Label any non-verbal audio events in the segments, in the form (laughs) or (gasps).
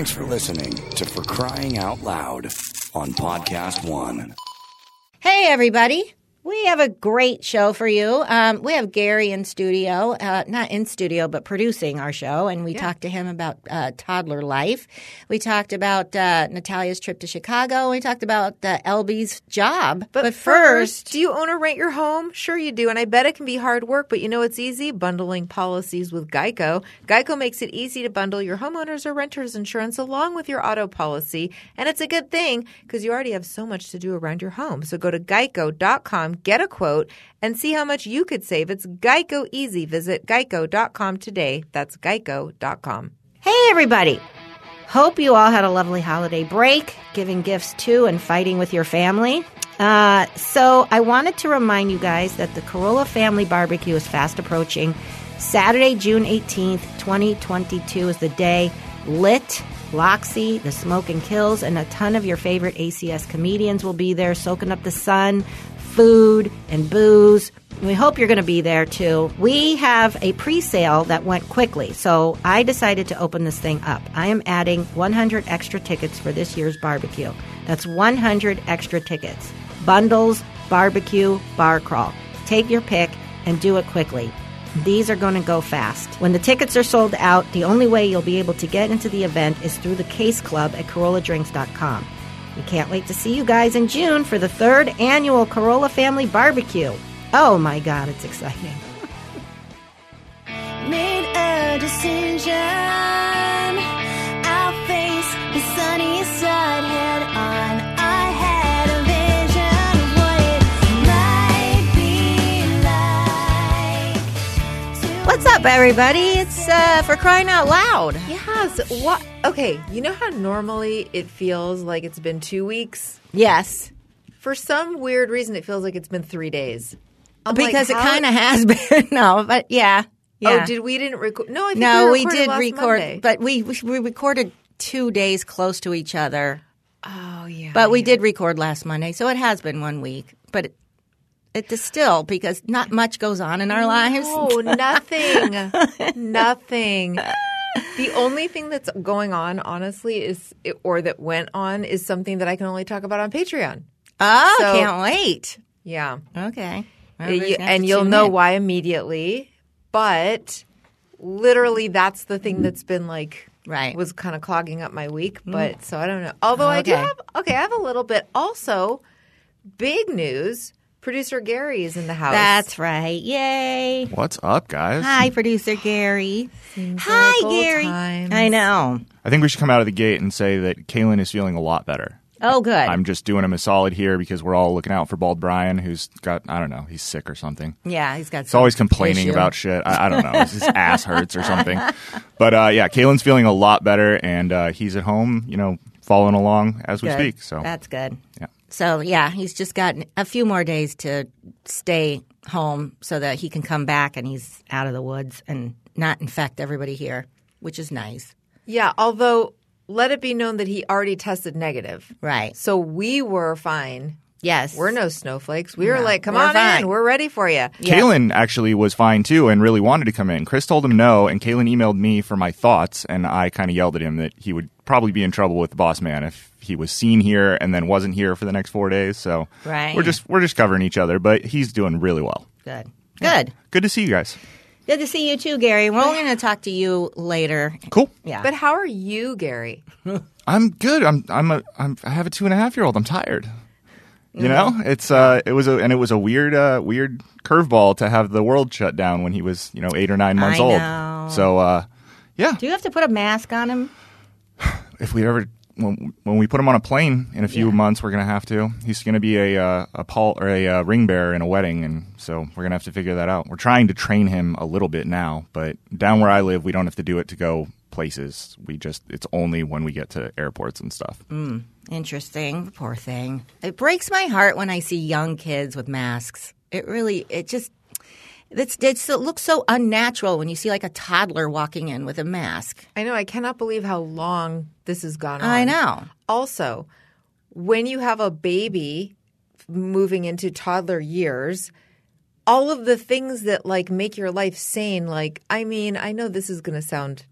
Thanks for listening to For Crying Out Loud on Podcast One. Hey, everybody. We have a great show for you. Um, we have Gary in studio, uh, not in studio, but producing our show. And we talked to him about uh, toddler life. We talked about uh, Natalia's trip to Chicago. We talked about uh, Elby's job. But, first, do you own or rent your home? Sure, you do. And I bet it can be hard work, but you know it's easy? Bundling policies with Geico. Geico makes it easy to bundle your homeowners or renters insurance along with your auto policy. And it's a good thing because you already have so much to do around your home. So go to geico.com, get a quote, and see how much you could save. It's Geico easy. Visit geico.com today. That's geico.com. Hey, everybody. Hope you all had a lovely holiday break, giving gifts to and fighting with your family. Uh, so, I wanted to remind you guys that the Carolla Family Barbecue is fast approaching. Saturday, June 18th, 2022 is the day. Lit, Loxy, The Smoke and Kills, and a ton of your favorite ACS comedians will be there soaking up the sun, food, and booze. We hope you're going to be there too. We have a pre sale that went quickly, so I decided to open this thing up. I am adding 100 extra tickets for this year's barbecue. That's 100 extra tickets. Bundles, barbecue, bar crawl. Take your pick and do it quickly. These are going to go fast. When the tickets are sold out, the only way you'll be able to get into the event is through the Case Club at CarollaDrinks.com. We can't wait to see you guys in June for the third annual Carolla Family Barbecue. Oh my God, it's exciting. (laughs) made a decision. I'll face the side head on. Up, everybody? It's uh, for crying out loud. Yes. What? Okay. You know how normally it feels like it's been two weeks? Yes, For some weird reason, it feels like it's been three days. I'm because like, it kind of has (laughs) been. no, but yeah, yeah. Oh, did we didn't record? No, I think no, we, we, did record, Monday. but we we recorded two days close to each other. oh yeah, But we did record last Monday, so it has been one week. But it, it is still because not much goes on in our lives. Oh, nothing, (laughs) nothing. The only thing that's going on, honestly, is or that went on is something that I can only talk about on Patreon. Oh, So- can't wait. Yeah, Okay, You- Everybody's gonna have and you'll know in. why immediately. But literally, that's the thing that's been like Right. was kind of clogging up my week. Mm. But so I don't know. Although I do have okay, I have a little bit. Also, big news: producer Gary is in the house. That's right. Yay! What's up, guys? Hi, producer Gary. like Hi, old Gary. times. I know. I think we should come out of the gate and say that Kaylin is feeling a lot better. Oh, good. I'm just doing him a solid here because we're all looking out for Bald Bryan, who's got, I don't know, he's sick or something. yeah, he's got. He's always complaining about shit. I, I don't know. (laughs) His ass hurts or something. But uh, yeah, Kaylin's feeling a lot better, and uh, he's at home, you know, following along as we Good. speak. So that's good. Yeah. So yeah, he's just got a few more days to stay home so that he can come back and he's out of the woods and not infect everybody here, which is nice. Yeah, although let it be known that he already tested negative. Right. So we were fine. Yes. We're no snowflakes. We were like, come we're on fine. in. We're ready for you. Yeah. Kaylin actually was fine too and really wanted to come in. Chris told him no, and Kaylin emailed me for my thoughts, and I kind of yelled at him that he would probably be in trouble with the boss man if he was seen here and then wasn't here for the next four days. So Right. we're just we're just covering each other, but he's doing really well. Good. Good. Good to see you guys. Good to see you too, Gary. We're only going to talk to you later. Cool. Yeah. But how are you, Gary? (laughs) I'm good. I'm I'm a I'm I have a two and a half year old. I'm tired. You know, it's uh, it was a and it was a weird uh weird curveball to have the world shut down when he was you know eight or nine months I old. know. So uh, yeah, Do you have to put a mask on him? (sighs) if we ever when, when we put him on a plane in a few months, we're gonna have to. He's gonna be a uh, a Paul or a uh, ring bearer in a wedding, and so we're gonna have to figure that out. We're trying to train him a little bit now, but down where I live, we don't have to do it to go places. We just it's only when we get to airports and stuff. Interesting. Poor thing. It breaks my heart when I see young kids with masks. It really, it just, it's, it's, it looks so unnatural when you see like a toddler walking in with a mask. I know. I cannot believe how long this has gone on. I know. Also, when you have a baby moving into toddler years, all of the things that like make your life sane, like, I mean, I know this is going to sound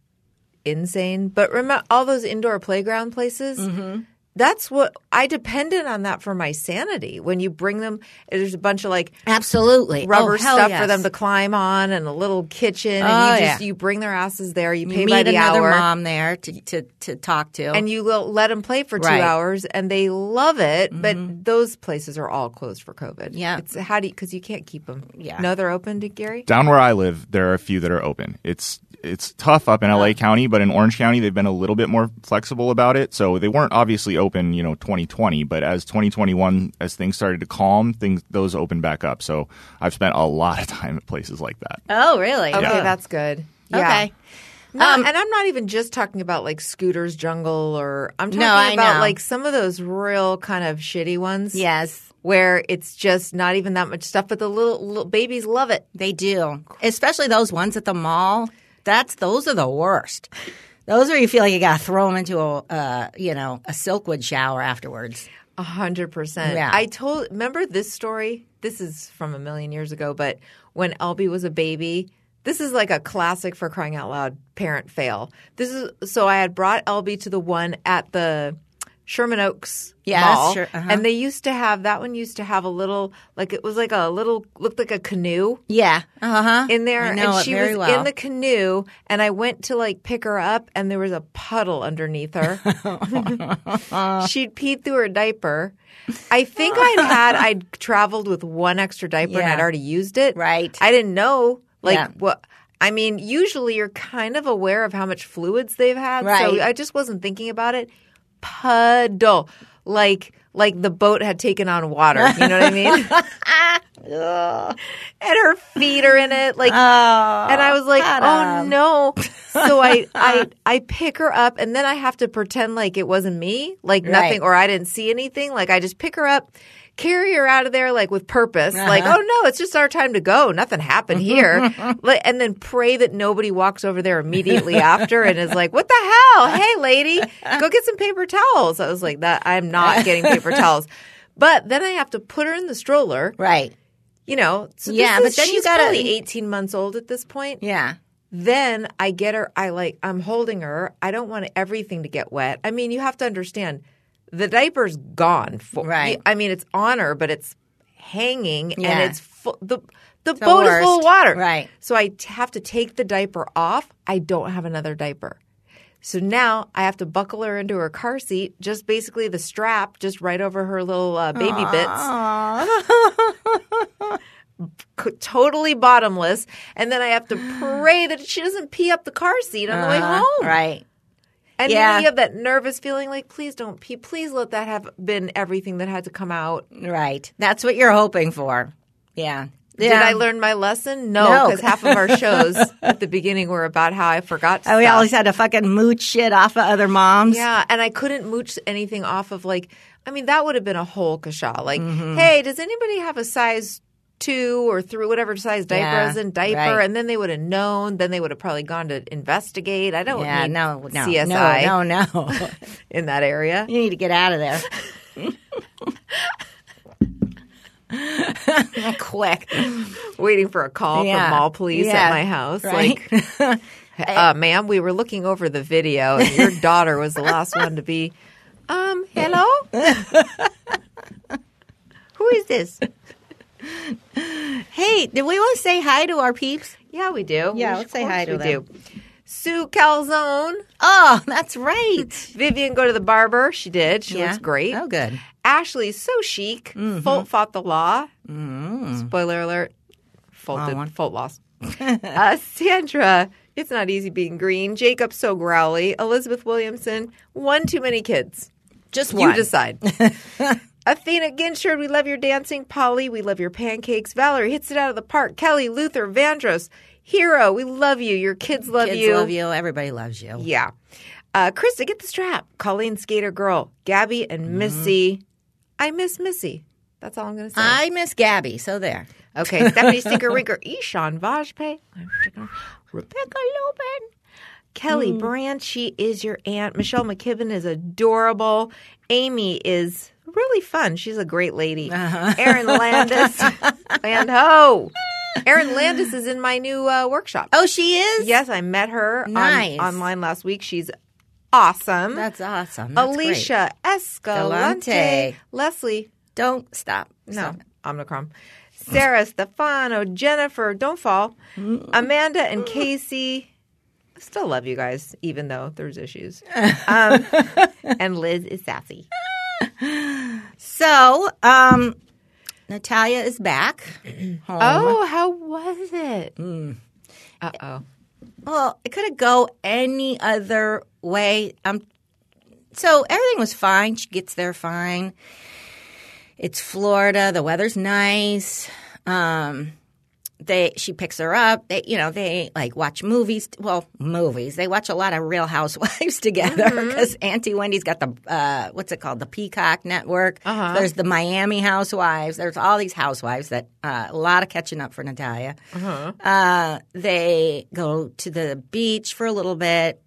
insane. But remember all those indoor playground places? Mm-hmm. That's what I depended on that for my sanity. When you bring them, there's a bunch of like Absolutely. rubber Oh, stuff yes. for them to climb on and a little kitchen. Oh, and you just yeah. you bring their asses there. You pay You by the another hour. mom there to, to, to talk to. and you will let them play for two Right. Mm-hmm. hours and they love it but those places are all closed for covid Yeah. it's how do you because you can't keep them Yeah. no they're open to gary Down where I live, there are a few that are open. It's it's tough up in LA County, but in Orange County, they've been a little bit more flexible about it. So they weren't obviously open, you know, 2020, but as 2021, as things started to calm, things those opened back up. So I've spent a lot of time at places like that. oh, really? okay Yeah. that's good yeah. Okay. No, Um, and I'm not even just talking about like Scooters Jungle or I'm talking No, I about know. like some of those real kind of shitty ones. Yes. Where it's just not even that much stuff, but the little, little babies love it. They do, especially those ones at the mall. That's those are the worst. Those where you feel like you got to throw them into a, uh, you know, a Silkwood shower afterwards. A hundred percent. Yeah. I told. Remember this story? This is from a million years ago, but when Elby was a baby, this is like a classic for crying out loud parent fail. This is so I had brought Elby to the one at the Sherman Oaks Yes, Mall, sure, uh-huh. and they used to have that one. Used to have a little like it was like a little looked like a canoe Yeah. Uh huh. in there and she was well. in the canoe and I went to like pick her up and there was a puddle underneath her. (laughs) She'd peed through her diaper. I think I'd had I'd (laughs) traveled with one extra diaper and I'd already used it. Right. I didn't know like Yeah. what I mean, usually you're kind of aware of how much fluids they've had. Right. So I just wasn't thinking about it. Puddle. Like like the boat had taken on water. You know what I mean? (laughs) and her feet are in it. Like oh, and I was like, "Oh no!" So I, (laughs) I, I pick her up, and then I have to pretend like it wasn't me, like Right. nothing, or I didn't see anything. Like I just pick her up, carry her out of there, like with purpose. Like, Uh-huh. oh no, it's just our time to go. Nothing happened here. (laughs) And then pray that nobody walks over there immediately after and is like, "What the hell? Hey, lady, go get some paper towels." I was like, "That I'm not getting paper towels." But then I have to put her in the stroller, right. you know. So Yeah, this but then you she's gotta- probably 18 months old at this point. Yeah. Then I get her. I like. I'm holding her. I don't want everything to get wet. I mean, you have to understand, the diaper's gone. For, Right. I mean, it's on her, but it's hanging Yeah. and it's full. The the boat is full of water. Right. So I t- have to take the diaper off. I don't have another diaper. So now I have to buckle her into her car seat, just basically the strap, just right over her little uh, baby bits. (laughs) c- totally bottomless, and then I have to (gasps) pray that she doesn't pee up the car seat on the way Uh-huh. home. Right. And Yeah. then you have that nervous feeling like, please don't pee. Please let that have been everything that had to come out. Right. That's what you're hoping for. Yeah. Did I learn my lesson? No, No. because half of our shows (laughs) at the beginning were about how I forgot to Oh, we always had to fucking mooch shit off of other moms. Yeah, and I couldn't mooch anything off of like. I mean, that would have been a whole kasha. Like, Mm-hmm. hey, does anybody have a size two or three, whatever size diaper Yeah, in diaper? right. And then they would have known. Then they would have probably gone to investigate. I don't Yeah, need no, no, CSI no, no, no. (laughs) in that area. you need to get out of there. (laughs) Quick. Waiting for a call Yeah. from mall police Yeah, at my house. right. Like, (laughs) uh, ma'am, we were looking over the video, and your daughter was the last one to be. Um, hello. Who is this? (laughs) Hey, did we want to say hi to our peeps? Yeah, we do. Yeah, We- let's say hi to we them. do. Sue Calzone. Oh, (laughs) that's right. (laughs) Vivian go to the barber. She did. She Yeah. looks great. Oh, good. Ashley so chic. Folt fought the law. Spoiler alert. Folt, did, one. Folt lost. uh, Sandra. It's not easy being green. Jacob so growly. Elizabeth Williamson. One too many kids. Just You decide. Athena Ginshard, we love your dancing. Polly, we love your pancakes. Valerie hits it out of the park. Kelly, Luther, Vandross, Hero, we love you. Your kids love Kids you. love you. Everybody loves you. Yeah. Uh, Krista, get the strap. Colleen, Skater Girl. Gabby and Mm-hmm. Missy. I miss Missy. That's all I'm going to say. I miss Gabby, so there. okay. Stephanie Stinker Rinker. (laughs) Ishan Vajpayee. Rebecca Lubin. Kelly Mm. Brandt, she is your aunt. Michelle McKibben is adorable. Amy is really fun. She's a great lady. Uh-huh. Erin Landis. (laughs) Land ho. Erin Landis is in my new uh, workshop. Oh, she is. Yes, I met her on- online last week. She's awesome. that's awesome. That's great. Alicia Escalante. Galante. Leslie. Don't stop. No, Stop. Omnicrom. Sarah Stefano, Jennifer, don't fall. Amanda and Casey. I still love you guys, even though there's issues. (laughs) Um, (laughs) and Liz is sassy. (laughs) So, um, Natalia is back (clears throat) home. Oh, how was it? Uh oh. Well, it couldn't go any other way. Um, so everything was fine. She gets there fine. It's Florida. The weather's nice. Um, they she picks her up. They you know they like watch movies. Well, movies. They watch a lot of Real Housewives (laughs) together because Auntie Wendy's got the uh, what's it called the Peacock Network. Uh-huh. There's the Miami Housewives. There's all these housewives that uh, a lot of catching up for Natalia. Uh, they go to the beach for a little bit.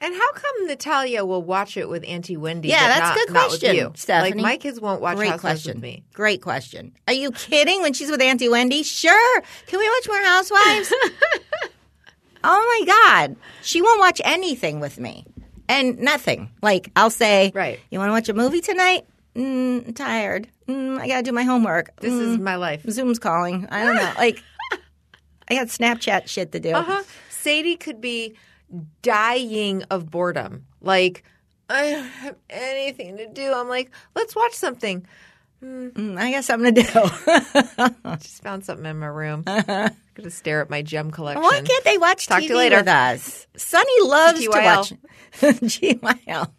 And how come Natalia will watch it with Auntie Wendy? Yeah, that's not, a good question, you? Stephanie. Like my kids won't watch Great Housewives question. with me. Great question. Are you kidding? When she's with Auntie Wendy, sure. Can we watch more Housewives? (laughs) oh my God, she won't watch anything with me, and nothing. Like I'll say, Right. You want to watch a movie tonight? Mm, tired. Mm, I got to do my homework. This Mm, is my life. Zoom's calling. I don't know. Like (laughs) I got Snapchat shit to do. Uh-huh. Sadie could be dying of boredom. Like, I don't have anything to do. I'm like, let's watch something. Mm, I got something to do. (laughs) Just found something in my room. (laughs) Gonna stare at my gem collection. Why can't they watch Talk TV to you later. with us? Sonny loves to TTYL. watch (laughs) GYL.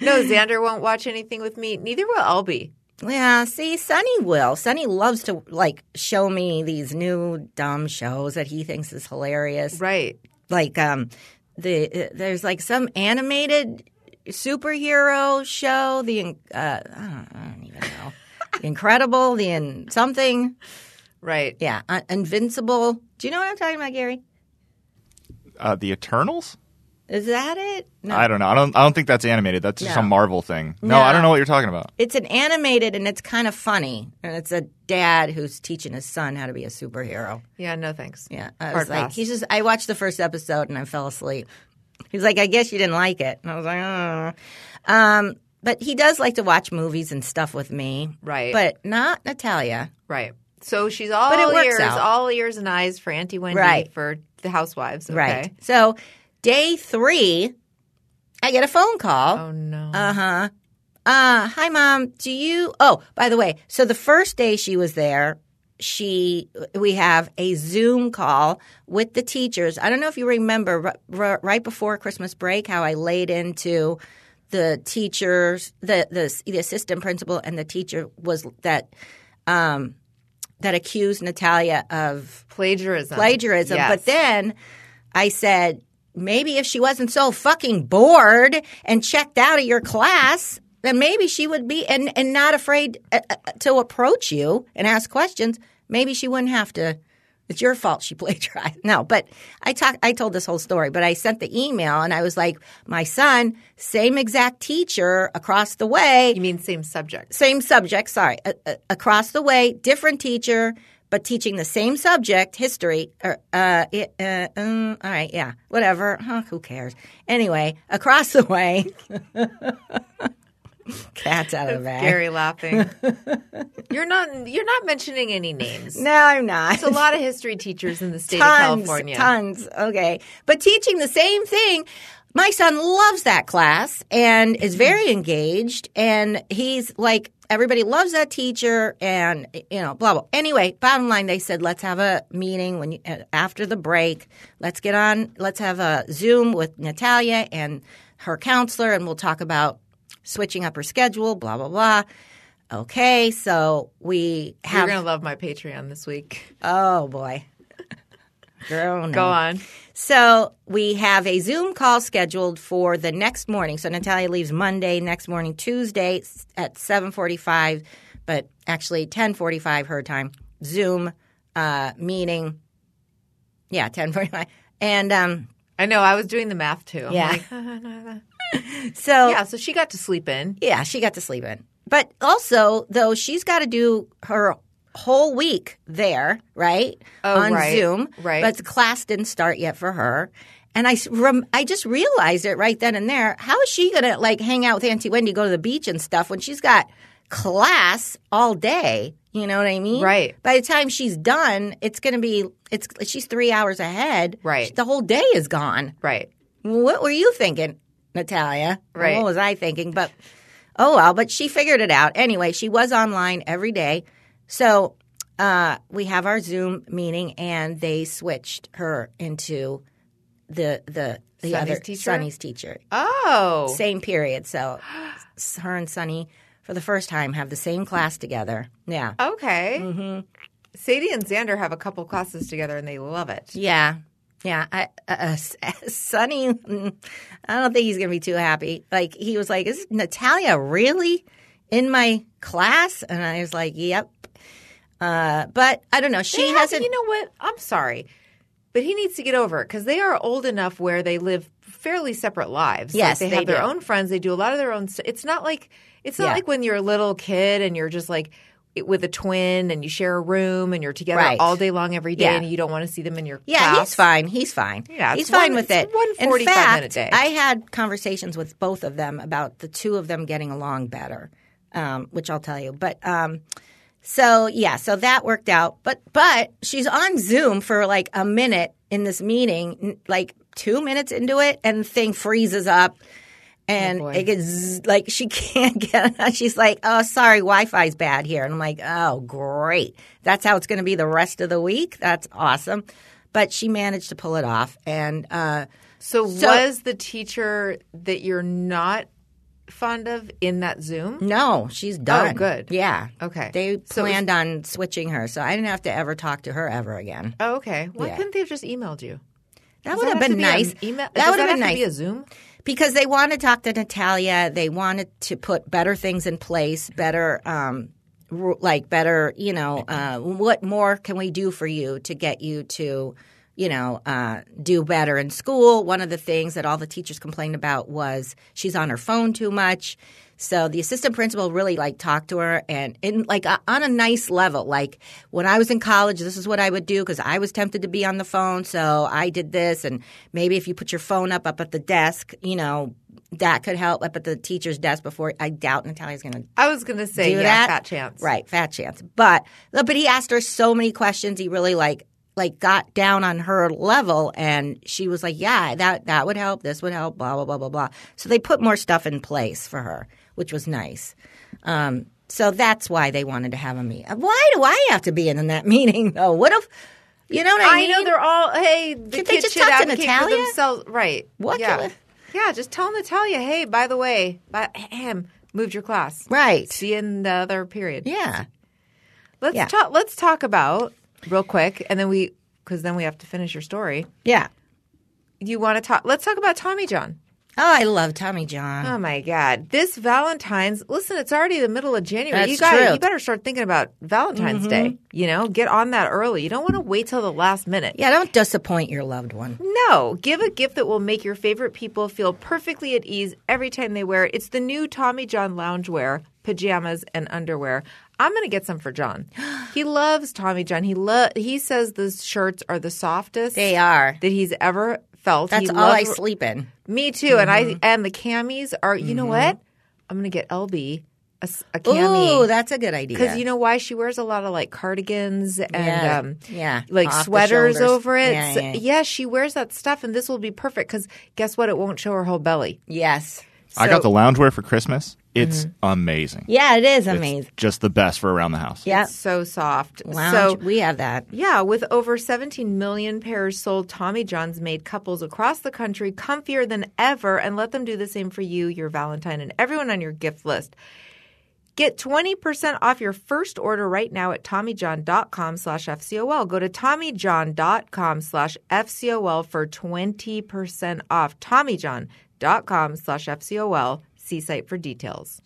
No, Xander won't watch anything with me. Neither will Elby. Yeah, see, Sonny will. Sonny loves to like show me these new dumb shows that he thinks is hilarious. Right. Like um the uh, there's like some animated superhero show, the uh I don't, I don't even know. (laughs) Incredible, the in something. Right. Yeah, uh, Invincible. Do you know what I'm talking about, Gary? Uh, the Eternals? Is that it? No. I don't know. I don't. I don't think that's animated. That's just No. a Marvel thing. No, No. I don't know what you're talking about. It's an animated and it's kind of funny. And it's a dad who's teaching his son how to be a superhero. Yeah, no thanks. Yeah. I Hard was like, pass. he's just, I watched the first episode and I fell asleep. He's like, I guess you didn't like it. And I was like, oh. Um, but he does like to watch movies and stuff with me. Right. But not Natalia. Right. So she's all But it works ears, out. all ears and eyes for Auntie Wendy Right. for the housewives. Okay. Right. So day three, I get a phone call. Oh no. Uh huh. Uh, hi, mom. Do you? Oh, by the way, so the first day she was there, she we have a Zoom call with the teachers. I don't know if you remember r- r- right before Christmas break how I laid into the teachers, the the, the assistant principal, and the teacher was that um, that accused Natalia of plagiarism. plagiarism. Yes. But then I said, maybe if she wasn't so fucking bored and checked out of your class, then maybe she would be and, and not afraid uh, uh, to approach you and ask questions. Maybe she wouldn't have to. It's your fault she (laughs) plagiarized. No, but I talk, I told this whole story, but I sent the email and I was like, my son, same exact teacher across the way, you mean same subject? same subject, sorry, uh, uh, across the way, different teacher, but teaching the same subject, history. Or, uh, it, uh, um, all right, yeah, whatever. Huh, who cares? Anyway, across the way. (laughs) Cat's out of the bag. Gary laughing. (laughs) you're not. You're not mentioning any names. No, I'm not. It's a lot of history teachers in the state tons, of California. Tons. Okay. But teaching the same thing. My son loves that class and is very engaged. And he's like, everybody loves that teacher and, you know, blah, blah. Anyway, bottom line, they said, let's have a meeting when you, uh, after the break. Let's get on, let's have a Zoom with Natalia and her counselor and we'll talk about switching up her schedule, blah, blah, blah. Okay. So we You're gonna love my Patreon this week. oh boy. Girl, no. Go on. So we have a Zoom call scheduled for the next morning. So Natalia leaves Monday, next morning, Tuesday at seven forty-five, but actually ten forty-five her time. Zoom uh, meeting. Yeah, ten forty-five, and um, I know. I was doing the math too. I'm Yeah. like, (laughs) so yeah. So she got to sleep in. yeah, she got to sleep in. But also, though, she's got to do her whole week there, right? Oh, on right, Zoom. right. But the class didn't start yet for her. And I, rem- I just realized it right then and there. How is she going to like hang out with Auntie Wendy, go to the beach and stuff when she's got class all day? You know what I mean? Right. By the time she's done, it's going to be, it's, she's three hours ahead. Right. The whole day is gone. Right. What were you thinking, Natalia? Right. What was I thinking? But oh well, but she figured it out. Anyway, she was online every day. So uh, we have our Zoom meeting, and they switched her into the the the Sonny's other teacher? Sonny's teacher. Oh. Same period. So her and Sonny, for the first time, have the same class together. Yeah. Okay. Mm-hmm. Sadie and Xander have a couple classes together and they love it. Yeah. Yeah, I, uh, uh, Sonny, (laughs) I don't think he's going to be too happy. Like, he was like, Is Natalia really in my class? And I was like, Yep. Uh, but I don't know. She have- hasn't. You know what? I'm sorry, but he needs to get over it because they are old enough where they live fairly separate lives. Like, Yes, they, they have their do. own friends. They do a lot of their own. St- it's not like it's not Yeah. like when you're a little kid and you're just like with a twin and you share a room and you're together Right. all day long every day Yeah. and you don't want to see them in your yeah, class. he's fine. He's fine. Yeah, he's fine one- with it. one 45 fact, minute day. I had conversations with both of them about the two of them getting along better, um, which I'll tell you. But um, so yeah, so that worked out. But but she's on Zoom for like a minute in this meeting, like two minutes into it, and the thing freezes up. And boy. it gets like she (laughs) can't get. She's like, "Oh, sorry, Wi-Fi's bad here." And I'm like, "Oh, great! That's how it's going to be the rest of the week. That's awesome." But she managed to pull it off, and uh, So, So- was the teacher that you're not fond of in that Zoom? no, she's done. good. Yeah. Okay. They So planned on switching her, so I didn't have to ever talk to her ever again. Oh, okay. Why Yeah. couldn't they have just emailed you? That would have been to be an nice. Email? That would have been nice. be a Zoom. because they want to talk to Natalia. They wanted to put better things in place, better, um, like better, you know, uh, what more can we do for you to get you to, you know, uh, do better in school? One of the things that all the teachers complained about was she's on her phone too much. So the assistant principal really like talked to her and in like uh, on a nice level. Like when I was in college, this is what I would do because I was tempted to be on the phone. So I did this, and maybe if you put your phone up up at the desk, you know that could help up at the teacher's desk before. I doubt Natalia's going to I was going to say, yeah, that. fat chance. Right, fat chance. But but he asked her so many questions. He really like like got down on her level and she was like, Yeah, that that would help, this would help, blah, blah, blah, blah, blah. So they put more stuff in place for her, which was nice. Um, so that's why they wanted to have a meeting. Why do I have to be in that (laughs) meeting though? What if you know what I, I mean? know they're all. Hey, the Can't they kids just should talk to Natalia? themselves, right? What Yeah, yeah. Just tell Natalia, hey, by the way, by, ham moved your class. Right. See you in the other period. Yeah. Let's Yeah. talk. Let's talk about real quick, and then we because then we have to finish your story. Yeah. You want to talk? Let's talk about Tommy John. Oh, I love Tommy John. Oh my God! This Valentine's. Listen, it's already the middle of January. That's you got. Mm-hmm. You better start thinking about Valentine's Day. You know, get on that early. You don't want to wait till the last minute. yeah, don't disappoint your loved one. No, give a gift that will make your favorite people feel perfectly at ease every time they wear it. It's the new Tommy John loungewear, pajamas, and underwear. I'm going to get some for John. He (gasps) loves Tommy John. He lo- he says the shirts are the softest They are. that he's ever felt. That's He all I loves- sleep in. Me too. And Mm-hmm. I and the camis are. You know what? I'm going to get Elby a, s- a cami. Ooh, that's a good idea. because you know why she wears a lot of like cardigans and Yeah. um, Yeah. like Off the sweaters shoulders. over it. Yeah, So- yeah. yeah, she wears that stuff, and this will be perfect because guess what? It won't show her whole belly. yes. I got So- the loungewear for Christmas. It's mm-hmm. amazing. Yeah, it is It's amazing. just the best for around the house. Yeah. So soft. Lounge. So we have that. yeah, with over 17 million pairs sold, Tommy John's made couples across the country comfier than ever, and let them do the same for you, your Valentine, and everyone on your gift list. Get 20% off your first order right now at TommyJohn.com slash FCOL. Go to TommyJohn.com slash FCOL for 20% off. TommyJohn.com slash FCOL. See site for details.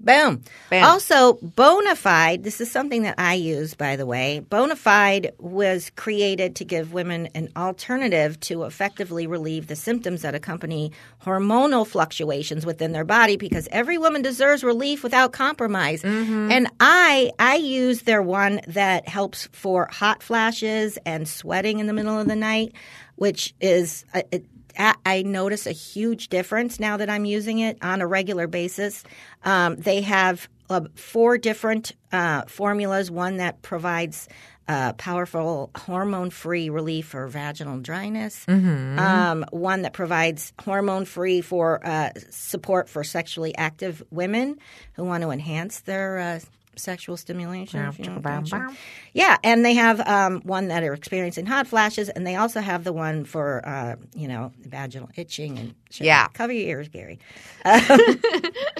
Boom. Bam. Also, Bonafide, this is something that I use, by the way. Bonafide was created to give women an alternative to effectively relieve the symptoms that accompany hormonal fluctuations within their body because every woman deserves relief without compromise. And I I use their one that helps for hot flashes and sweating in the middle of the night, which is uh, it, I I notice a huge difference now that I'm using it on a regular basis. Um, they have uh, four different uh, formulas. One that provides uh, powerful hormone-free relief for vaginal dryness. Um, one that provides hormone-free for uh, support for sexually active women who want to enhance their uh, sexual stimulation. you know Yeah, and they have um, one that are experiencing hot flashes, and they also have the one for uh, you know vaginal itching and shit. Yeah. Cover your ears, Gary. (laughs)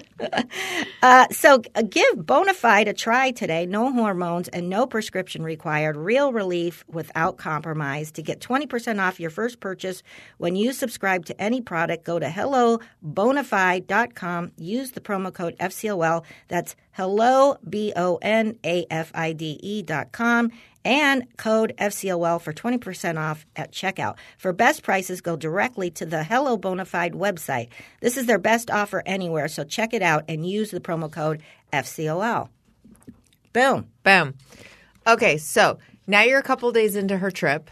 Uh, so uh, give Bonafide a try today. No hormones and no prescription required. Real relief without compromise. To get 20% off your first purchase when you subscribe to any product, go to hellobonafide.com. Use the promo code FCOL. That's hello, B O N A F I D E dot com. And code FCOL for 20% off at checkout. For best prices, go directly to the Hello Bonafide website. This is their best offer anywhere, so check it out and use the promo code FCOL. Boom. Boom. Okay, so now you're a couple days into her trip.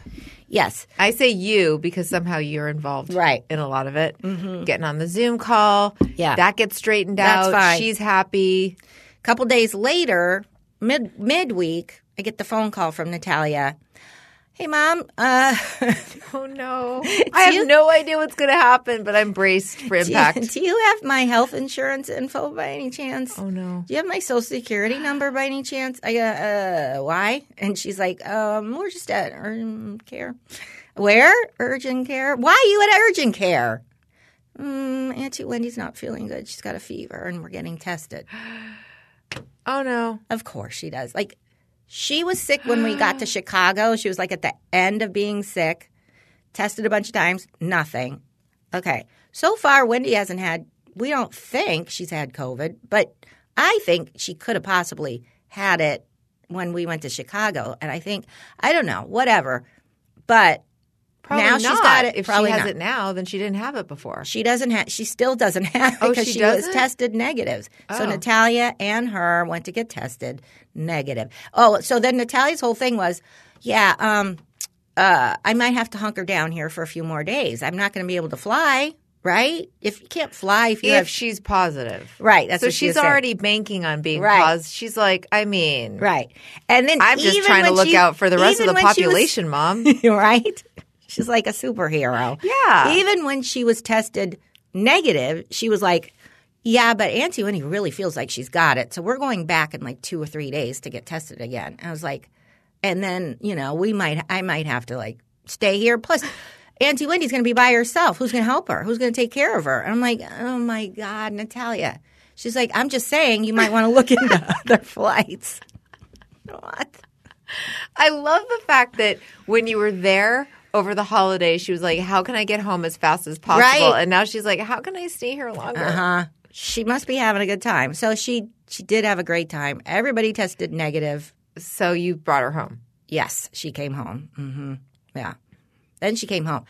Yes. I say you because somehow you're involved Right. in a lot of it. Mm-hmm. Getting on the Zoom call. Yeah. That gets straightened That's out. fine. She's happy. A couple days later, mid midweek, I get the phone call from Natalia. Hey, mom. Uh, (laughs) (laughs) Oh no. I have you- no idea what's going to happen, but I'm braced for (laughs) do, you, impact. do you have my health insurance info by any chance? Oh no. Do you have my social security number by any chance? I go, uh, why? And she's like, um, we're just at urgent care. Where? Urgent care? Why are you at urgent care? Mm, Auntie Wendy's not feeling good. She's got a fever and we're getting tested. (gasps) (gasps) Oh no. Of course she does. Like, she was sick when we got to (gasps) Chicago. She was like at the end of being sick, tested a bunch of times, nothing. Okay. So far, Wendy hasn't had, we don't think she's had COVID, but I think she could have possibly had it when we went to Chicago. And I think, I don't know, whatever. But Probably now not. she's got it. If probably she has not. it now, then she didn't have it before. She doesn't have. She still doesn't (laughs) have Oh, because she she, was tested negative. So Oh. Natalia and her went to get tested negative. Oh, so then Natalia's whole thing was, yeah, um, uh, I might have to hunker down here for a few more days. I'm not going to be able to fly, right? If you can't fly, if you if have she's positive. right, that's so what she she's saying. already banking on being Right. paused. She's like, I mean, right. And then I'm just trying to look she- out for the rest of the she was- population, mom. (laughs) right? She's like a superhero. Yeah. Even when she was tested negative, she was like, yeah, but Auntie Winnie really feels like she's got it. So we're going back in like two or three days to get tested again. I was like, and then, you know, we might, I might have to like stay here. Plus, Auntie Wendy's going to be by herself. Who's going to help her? Who's going to take care of her? And I'm like, oh my God, Natalia. She's like, I'm just saying you might want to look into (laughs) other flights. (laughs) What? I love the fact that when you were there over the holiday, she was like, How can I get home as fast as possible? Right. And now she's like, How can I stay here longer? Uh-huh. She must be having a good time. So she she did have a great time. Everybody tested negative. So you brought her home. Yes, she came home. hmm Yeah. Then she came home.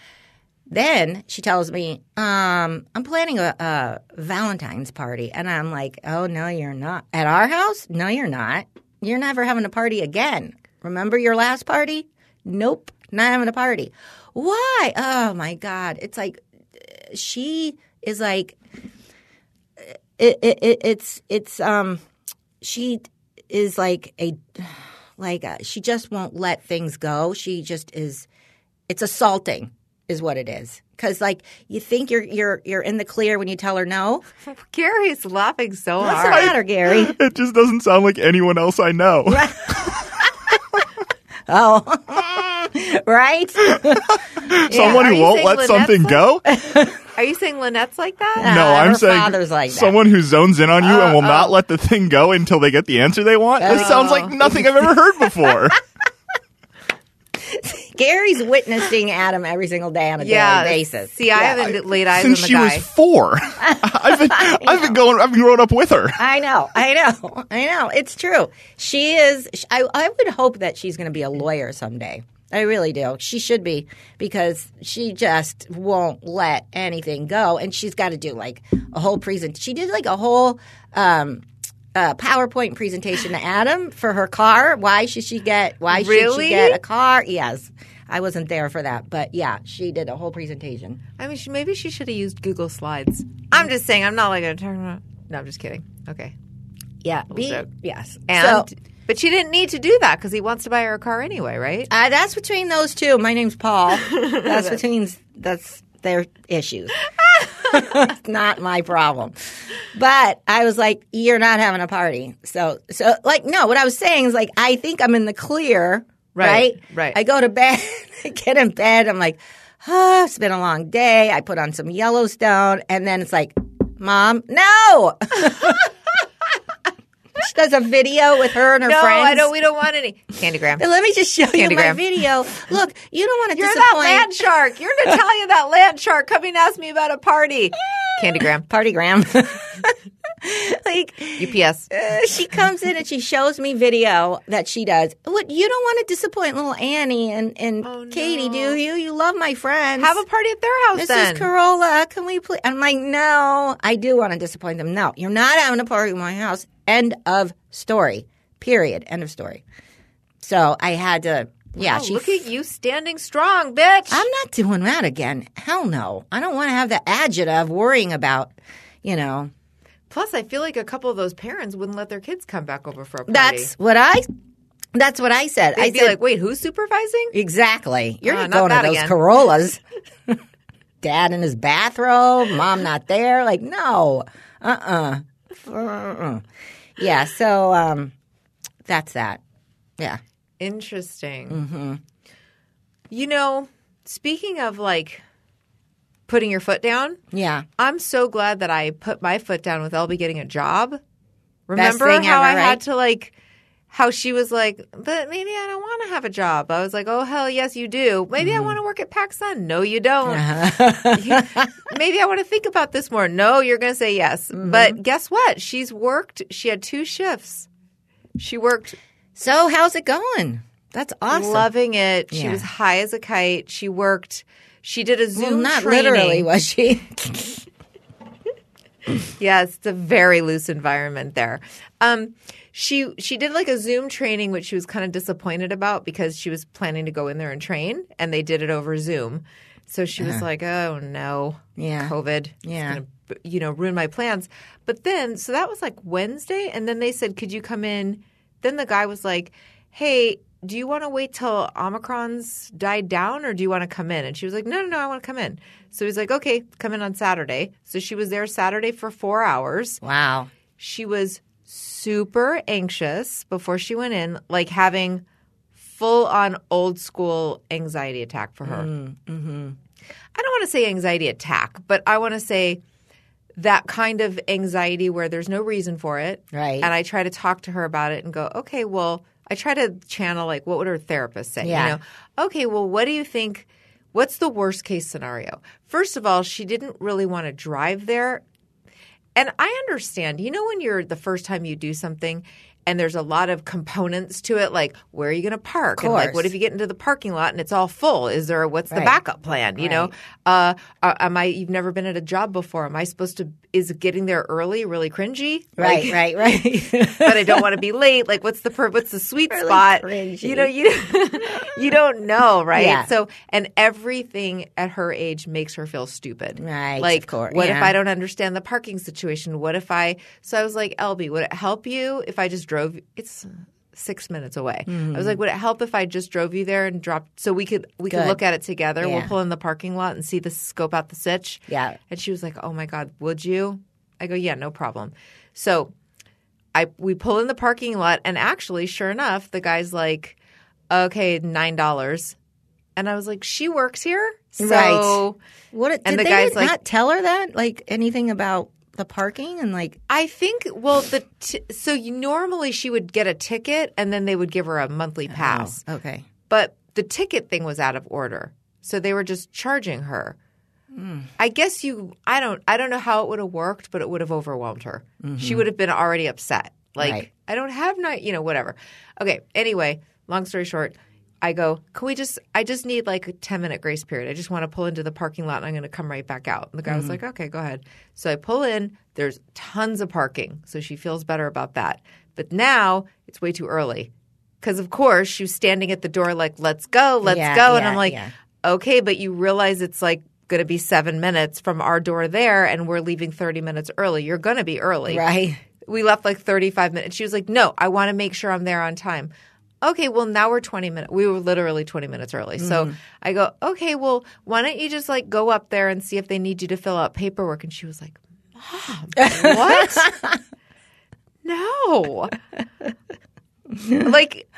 Then she tells me, um, I'm planning a, a Valentine's party. And I'm like, oh, no, you're not. At our house? No, you're not. You're never having a party again. Remember your last party? Nope, not having a party. Why? Oh, my God. It's like, she is like, it, it, it, it's, it's, um, she is like a, like uh she just won't let things go. She just is. It's assaulting, is what it is. Because like you think you're you're you're in the clear when you tell her no. (laughs) Gary's laughing so What's the matter, Gary? (laughs) It just doesn't sound like anyone else I know. (laughs) Oh, (laughs) right. (laughs) Someone Are who won't let Lynette's something like- go? (laughs) Are you saying Lynette's like that? No, Uh, I'm saying like that. someone who zones in on you and will not let the thing go until they get the answer they want. This sounds like nothing I've ever heard before. Gary's witnessing Adam every single day on a Yeah. daily basis. See, I Yeah. haven't laid eyes Since on the she guy. was four, I've been I've been going I've been growing up with her. I know, I know, I know. It's true. She is. I, I would hope that she's going to be a lawyer someday. I really do. She should be because she just won't let anything go, and she's got to do like a whole present. She did like a whole um, uh, PowerPoint presentation to Adam for her car. Why should she get? Why should she get a car? Yes. I wasn't there for that, but yeah, she did a whole presentation. I mean, she, maybe she should have used Google Slides. I'm just saying. I'm not like a turn. No, I'm just kidding. Okay. Yeah, be, yes. And So- but she didn't need to do that because he wants to buy her a car anyway, right? Uh, that's between those two. My name's Paul. (laughs) That's between that's their issues. (laughs) It's not my problem. But I was like, you're not having a party. So so like no, what I was saying is like I think I'm in the clear, Right, right? right. I go to bed, (laughs) I get in bed, I'm like, oh, it's been a long day. I put on some Yellowstone, and then it's like, Mom, no. (laughs) she does a video with her and her no, friends. I don't. We don't want any Candygram. Let me just show you my video. Look, you don't want to You're disappoint. that land shark. You're Natalia, that land shark. Coming to ask me about a party. (laughs) Candygram. Partygram. (laughs) (laughs) like UPS. uh, she comes in and she shows me video that she does. What you don't want to disappoint little Annie and and Oh, Katie, no. do you? You love my friends. Have a party at their house Mrs. then. Carolla, can we please? I'm like, no, I do want to disappoint them. No, you're not having a party at my house. End of story. Period. End of story. So I had to. Yeah, Oh, she look at you standing strong, bitch. I'm not doing that again. Hell no. I don't want to have the agita of worrying about, you know. Plus, I feel like a couple of those parents wouldn't let their kids come back over for a party. That's what I. That's what I said. They'd I be said like, wait, who's supervising? exactly. You're Ah, not going to those again. Carollas. (laughs) Dad in his bathrobe, mom not there. Like no, uh, uh uh, yeah. So um, that's that. Yeah. Interesting. Mm-hmm. You know, speaking of like putting your foot down, Yeah. I'm so glad that I put my foot down with Elby getting a job. Remember how ever, I had to like how she was like, but maybe I don't want to have a job. I was like, oh hell yes you do. Maybe Mm-hmm. I want to work at PacSun. No, you don't. Uh-huh. (laughs) maybe I want to think about this more. No, you're going to say yes. Mm-hmm. But guess what? She's worked. She had two shifts. She worked So how's it going? That's awesome. loving it. She was high as a kite. She worked. She did a Zoom well, not training. literally, was she? (laughs) yes, it's a very loose environment there. Um, she she did like a Zoom training, which she was kind of disappointed about because she was planning to go in there and train, and they did it over Zoom. So she was like, "Oh no, Yeah. COVID, It's Yeah. gonna, you know, ruin my plans." But then, so that was like Wednesday, and then they said, "Could you come in?" Then the guy was like, "Hey." Do you want to wait till Omicron's died down or do you want to come in? And she was like, No, no, no, I want to come in. So he's like, Okay, come in on Saturday. So she was there Saturday for four hours wow. she was super anxious before she went in, like having full on old school anxiety attack for her. Mm-hmm. I don't want to say anxiety attack, but I want to say that kind of anxiety where there's no reason for it. Right. And I try to talk to her about it and go, okay, well, I try to channel like what would her therapist say? Yeah. You know, okay, well, what do you think? What's the worst case scenario? First of all, she didn't really want to drive there and I understand, you know, when you're the first time you do something and there's a lot of components to it, like where are you going to park? And like, what if you get into the parking lot and it's all full? Is there, what's the backup plan? You know, uh, uh, am I, you've never been at a job before. Am I supposed to, is getting there early really cringy? Right, Like, right, right. (laughs) but I don't want to be late. Like, what's the what's the sweet Really spot? cringy. You know, you (laughs) you don't know, right? Yeah. So, and everything at her age makes her feel stupid, Right, Like, of course, what if. I don't understand the parking situation? What if I? So I was like, Elby, would it help you if I just drove? It's six minutes away. I Mm-hmm. was like, would it help if I just drove you there and dropped so we could we could look at it together? We'll pull in the parking lot and see the scope out the sitch. Yeah. And she was like, "Oh my god, would you?" I go, "Yeah, no problem." So I we pull in the parking lot, and actually, sure enough, the guy's like, "Okay, nine dollars," and I was like, "She works here, so." Right. What did And the they guy's like- not tell her that? Like anything about the parking and like I think well the t- so you, normally she would get a ticket and then they would give her a monthly oh, pass. Oh, okay. But the ticket thing was out of order. So they were just charging her. Hmm. I guess you I don't I don't know how it would have worked, but it would have overwhelmed her. She mm-hmm. would have been already upset. Like Right. I don't have night, you know, whatever. Okay, anyway, long story short, I go, "Can we just I just need like a 10 minute grace period. I just want to pull into the parking lot and I'm going to come right back out." And the guy was mm-hmm. like, "Okay, go ahead." So I pull in, there's tons of parking. So she feels better about that. But now it's way too early. Cuz of course, she was standing at the door like, "Let's go, let's Yeah, go." And yeah, I'm like, yeah. okay, but you realize it's like going to be seven minutes from our door there, and we're leaving 30 minutes early. You're going to be early. Right. We left like 35 minutes. She was like, no, I want to make sure I'm there on time. Okay, well, now we're 20 minutes. We were literally 20 minutes early. So Mm-hmm. I go, okay, well, why don't you just like go up there and see if they need you to fill out paperwork? And she was like, Mom, what? (laughs) no. (laughs) like,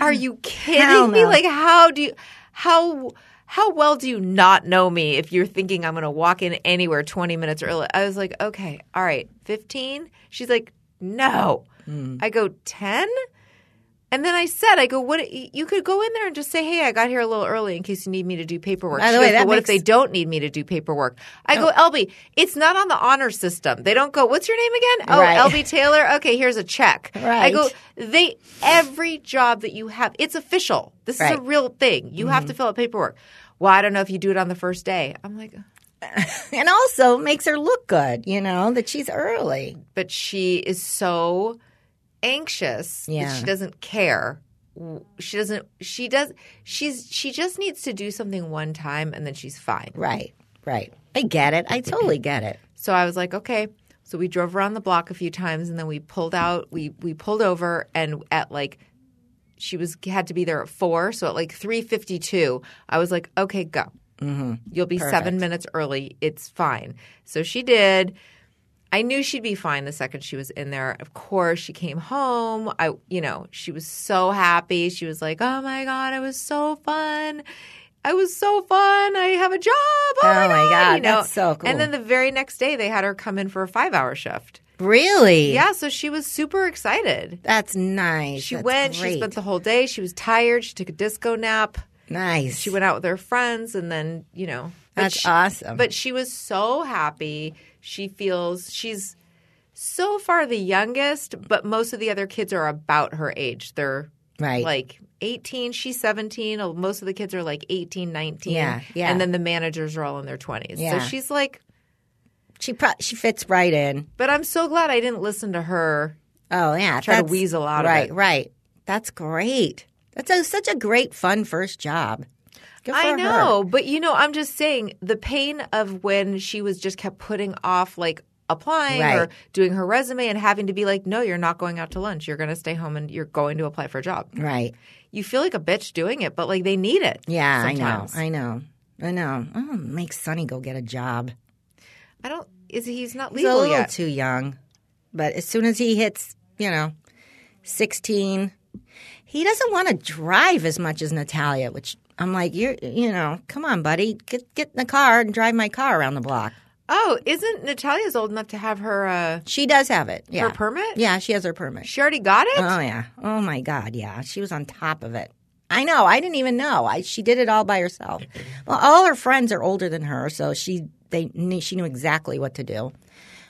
are you kidding Hell me? Like, how do you, how, how well do you not know me if you're thinking I'm going to walk in anywhere 20 minutes early? I was like, okay, all right, 15? She's like, no. Hmm. I go, 10? And then I said, I go, what? You could go in there and just say, hey, I got here a little early in case you need me to do paperwork. By the She way, goes, that what if makes- Oh. they don't need me to do paperwork? I go, Elby, it's not on the honor system. They don't go, what's your name again? Oh, Right. Elby Taylor. Okay, here's a check. I go, they every job that you have, it's official. This is Right. Mm-hmm. a real thing. You have to fill out paperwork. Well, I don't know if you do it on the first day. I'm like, (laughs) And also makes her look good, you know, that she's early. but she is so anxious Yeah. that she doesn't care. She doesn't. She does. She's. She just needs to do something one time, and then she's fine. Right. Right. I get it. I totally get it. So I was like, okay. So we drove around the block a few times, and then we pulled out. We we pulled over, and at like, she was had to be there at four. So at like three fifty two, I was like, okay, go. Mm-hmm. You'll be seven minutes early. It's fine. So she did. I knew she'd be fine the second she was in there. Of course, she came home. I, you know, she was so happy. She was like, "Oh my god, it was so fun." I was so fun. I have a job. Oh, Oh my my god, God, you know? that's so cool. And then the very next day, they had her come in for a five-hour shift. Really? Yeah, so she was super excited. That's nice. She That's went. She spent the whole day. She was tired. She took a disco nap. nice. She went out with her friends, and then you know. That's she- awesome. But she was so happy. She feels she's so far the youngest, but most of the other kids are about her age. They're Right. like 18, she's 17. Oh, Most of the kids are like 18, 19. Yeah, yeah. And then the managers are all in their 20s. Yeah. So she's like, she pro- she fits right in. but I'm so glad I didn't listen to her. Oh yeah, Try to weasel out of right, it. Right, right. That's great. That's a, such a great fun first job. I her. know, but you know, I'm just saying the pain of when she was just kept putting off like applying or doing her resume and having to be like, no, you're not going out to lunch. You're going to stay home and you're going to apply for a job. Right. You feel like a bitch doing it, but like they need it. Yeah, sometimes. I know. I know. I know. Oh, make Sonny go get a job. I don't. Is he's not He's a legal little yet? too young. But as soon as he hits, you know, 16, he doesn't want to drive as much as Natalia, which I'm like, you're, you know, come on, buddy. Get, get in the car and drive my car around the block. oh, isn't Natalia's old enough to have her? uh She does have it. Yeah. Her permit? Yeah, she has her permit. She already got it. Oh, yeah. Oh, my God. Yeah. She was on top of it. I know. I didn't even know. I, she did it all by herself. Well, all her friends are older than her, so she they she knew exactly what to do.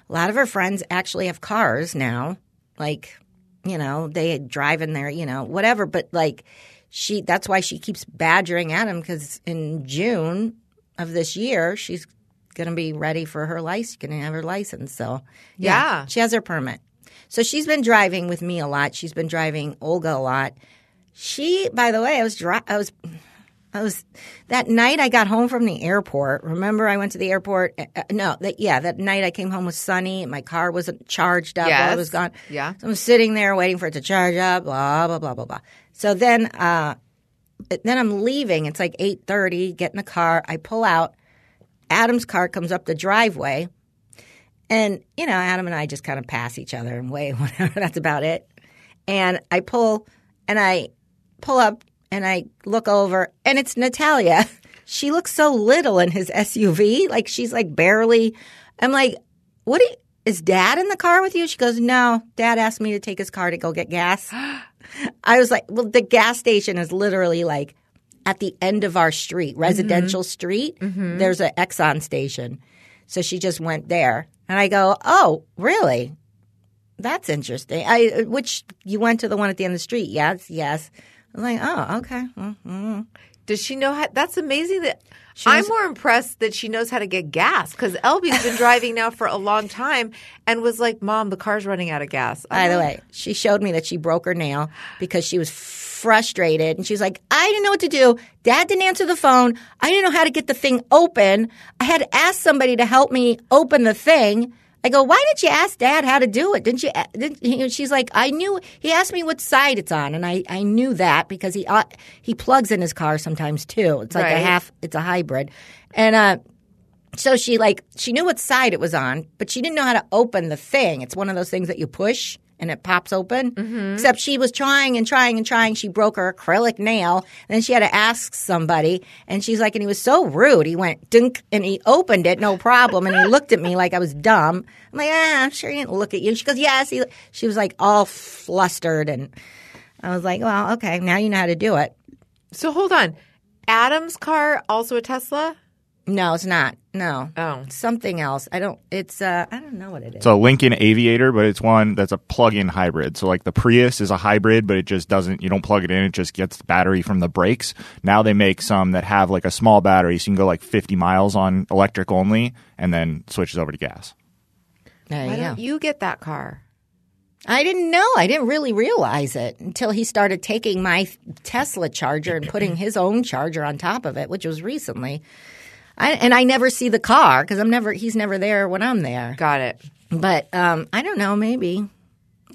A lot of her friends actually have cars now. Like, you know, they drive in there, you know, whatever. But like, she that's why she keeps badgering at him because in June of this year she's going to be ready for her license. Going to have her license. So Yeah. she has her permit. So she's been driving with me a lot. She's been driving Olga a lot. She, by the way, I was dri- I was I was that night I got home from the airport. Remember, I went to the airport. Uh, uh, no, that yeah, that night I came home with Sonny. My car wasn't charged up while I was gone. Yeah. so I'm sitting there waiting for it to charge up. Blah blah blah blah blah. So then, uh, then I'm leaving. It's like eight thirty. Get in the car. I pull out. Adam's car comes up the driveway, and you know, Adam and I just kind of pass each other and wait. (laughs) Whatever. That's about it. And I pull, and I pull up and I look over and it's Natalia. (laughs) She looks so little in his SUV. Like she's like barely. I'm like, what you, is dad in the car with you? She goes, no, dad asked me to take his car to go get gas. (gasps) I was like, well, the gas station is literally like at the end of our street, mm-hmm. residential street. Mm-hmm. There's an Exxon station. So she just went there. And I go, oh, really? That's interesting. I uh, which you went to the one at the end of the street? Yes, yes. I was like, oh, okay. Mm-hmm. Does she know how? That's amazing. That She I'm knows- more impressed that she knows how to get gas because Elby's been (laughs) driving now for a long time and was like, "Mom, the car's running out of gas." By the way, she showed me that she broke her nail because she was frustrated and she was like, I didn't know what to do. Dad didn't answer the phone. I didn't know how to get the thing open. I had to ask somebody to help me open the thing. I go, why didn't you ask Dad how to do it? Didn't you? Didn't, he- she's like, I knew. He asked me what side it's on, and I, I knew that because he uh, he plugs in his car sometimes too. It's like a half. It's a hybrid, and uh, so she like she knew what side it was on, but she didn't know how to open the thing. It's one of those things that you push and it pops open. Except she was trying and trying and trying. She broke her acrylic nail. Then she had to ask somebody, and she's like, and he was so rude. He went dink and he opened it, no problem. And he (laughs) looked at me like I was dumb. I'm like, ah, I'm sure he didn't look at you. And she goes, yes. He, she was like all flustered, and I was like, well, okay, now you know how to do it. So hold on. Adam's car also a Tesla? No, it's not. No. Oh. Something else. I don't. It's. uh I don't know what it is. It's a Lincoln Aviator, but it's one that's a plug-in hybrid. So like the Prius is a hybrid, but it just doesn't. You don't plug it in; it just gets the battery from the brakes. Now they make some that have like a small battery, so you can go like 50 miles on electric only, and then switches over to gas. There Why you don't you get that car? I didn't know. I didn't really realize it until he started taking my Tesla charger and putting (clears throat) his own charger on top of it, which was recently. I, and I never see the car because I'm never. He's never there when I'm there. Got it. But um, I don't know. Maybe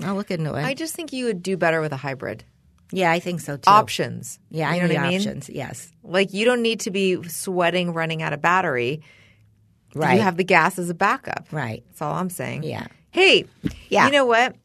I'll look into it. I just think you would do better with a hybrid. yeah, I think so too. Options. Yeah, I you know need what I mean? options. Yes, Like you don't need to be sweating running out of battery. right. You have the gas as a backup. right. That's all I'm saying. Yeah. Hey, Yeah. You know what?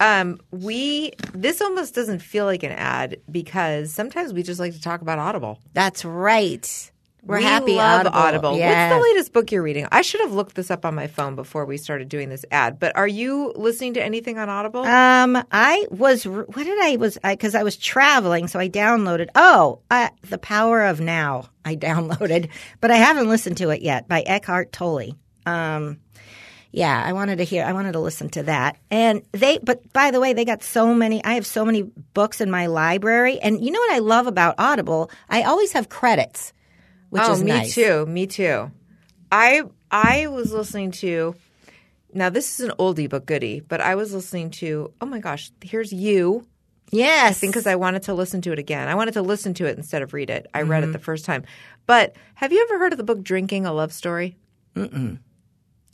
Um, we this almost doesn't feel like an ad because sometimes we just like to talk about Audible. That's right. We're we happy. love Audible. Audible. Yes. What's the latest book you're reading? I should have looked this up on my phone before we started doing this ad. But are you listening to anything on Audible? Um, I was. What did I was? Because I, was traveling, so I downloaded. Oh, uh, the Power of Now. I (laughs) downloaded, but I haven't listened to it yet by Eckhart Tolle. Um, yeah, I wanted to hear. I wanted to listen to that. And they. But by the way, they got so many. I have so many books in my library, and you know what I love about Audible? I always have credits, which oh, is me nice. too. Me too. I I was listening to. Now this is an oldie but goodie, but I was listening to. Oh my gosh, here's you. Yes, because I wanted to listen to it again. I wanted to listen to it instead of read it. I Mm-hmm. read it the first time. But have you ever heard of the book Drinking a Love Story? Mm-mm.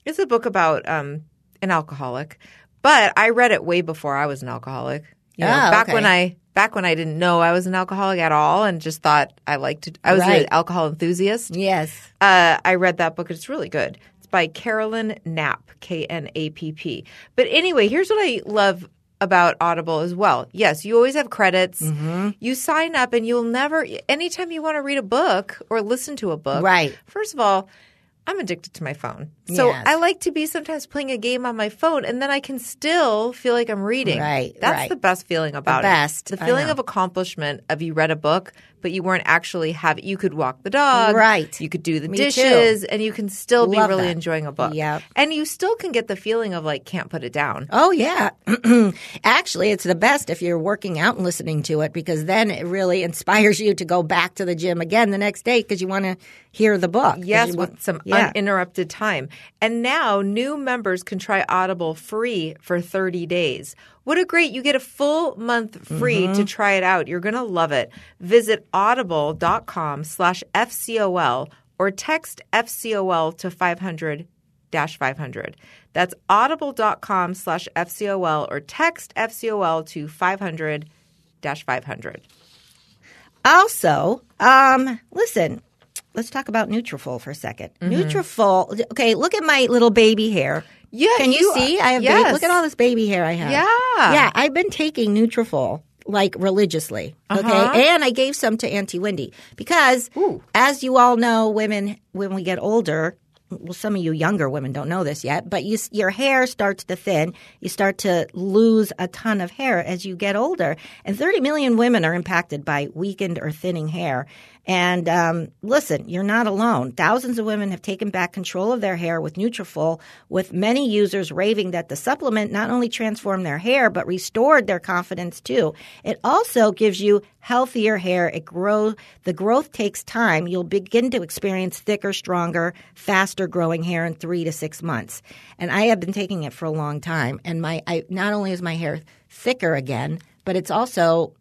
It's a book about um, an alcoholic, but I read it way before I was an alcoholic. You know, Oh, back okay. when I back when I didn't know I was an alcoholic at all, and just thought I liked to. I was Right. an alcohol enthusiast. yes. Uh, I read that book. It's really good. It's by Carolyn Knapp, K N A P P. But anyway, here's what I love about Audible as well. Yes, you always have credits. Mm-hmm. You sign up and you'll never, anytime you want to read a book or listen to a book. Right. First of all, I'm addicted to my phone. So Yes. I like to be sometimes playing a game on my phone and then I can still feel like I'm reading. Right, That's right. the best feeling about best. it. The feeling of accomplishment of you read a book, but you weren't actually having, you could walk the dog. Right. You could do the Me too. dishes and you can still be really that. enjoying a book. Yeah, And you still can get the feeling of like can't put it down. Oh yeah. (clears throat) Actually, it's the best if you're working out and listening to it because then it really inspires you to go back to the gym again the next day because you want to hear the book. Yes, with some yeah. uninterrupted time. And now new members can try Audible free for 30 days. What a great, you get a full month free Mm-hmm. to try it out. You're going to love it. Visit audible.com slash FCOL or text FCOL to 500 dash 500. That's audible.com slash FCOL or text FCOL to 500 dash 500. Also, um, listen, let's talk about Nutrafol for a 2nd Mm-hmm. Nutrafol. Okay, look at my little baby hair. Yeah, Can you, you- see? I have yes. baby, look at all this baby hair I have. Yeah. yeah. I've been taking Nutrafol like religiously. Okay, Uh-huh. and I gave some to Auntie Wendy because, as you all know, women when we get older. Well, some of you younger women don't know this yet, but you, your hair starts to thin. You start to lose a ton of hair as you get older. And 30 million women are impacted by weakened or thinning hair. And um, listen, you're not alone. Thousands of women have taken back control of their hair with Nutrafol, with many users raving that the supplement not only transformed their hair but restored their confidence too. It also gives you healthier hair. It grow the growth takes time. You'll begin to experience thicker, stronger, faster growing hair in three to six months. And I have been taking it for a long time. And my I, not only is my hair thicker again, but it's also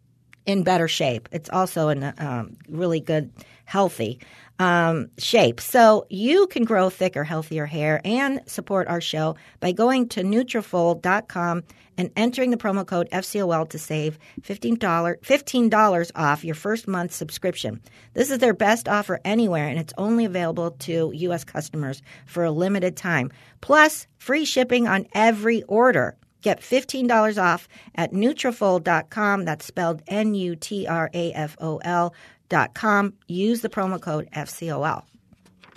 in better shape. It's also in a um, really good, healthy um, shape. So you can grow thicker, healthier hair and support our show by going to Nutrafol.com and entering the promo code FCOL to save $15, $15 off your first month subscription. This is their best offer anywhere, and it's only available to U.S. customers for a limited time. Plus, free shipping on every order. Get $15 off at Nutrafol.com. That's spelled N-U-T-R-A-F-O-L dot com. Use the promo code FCOL.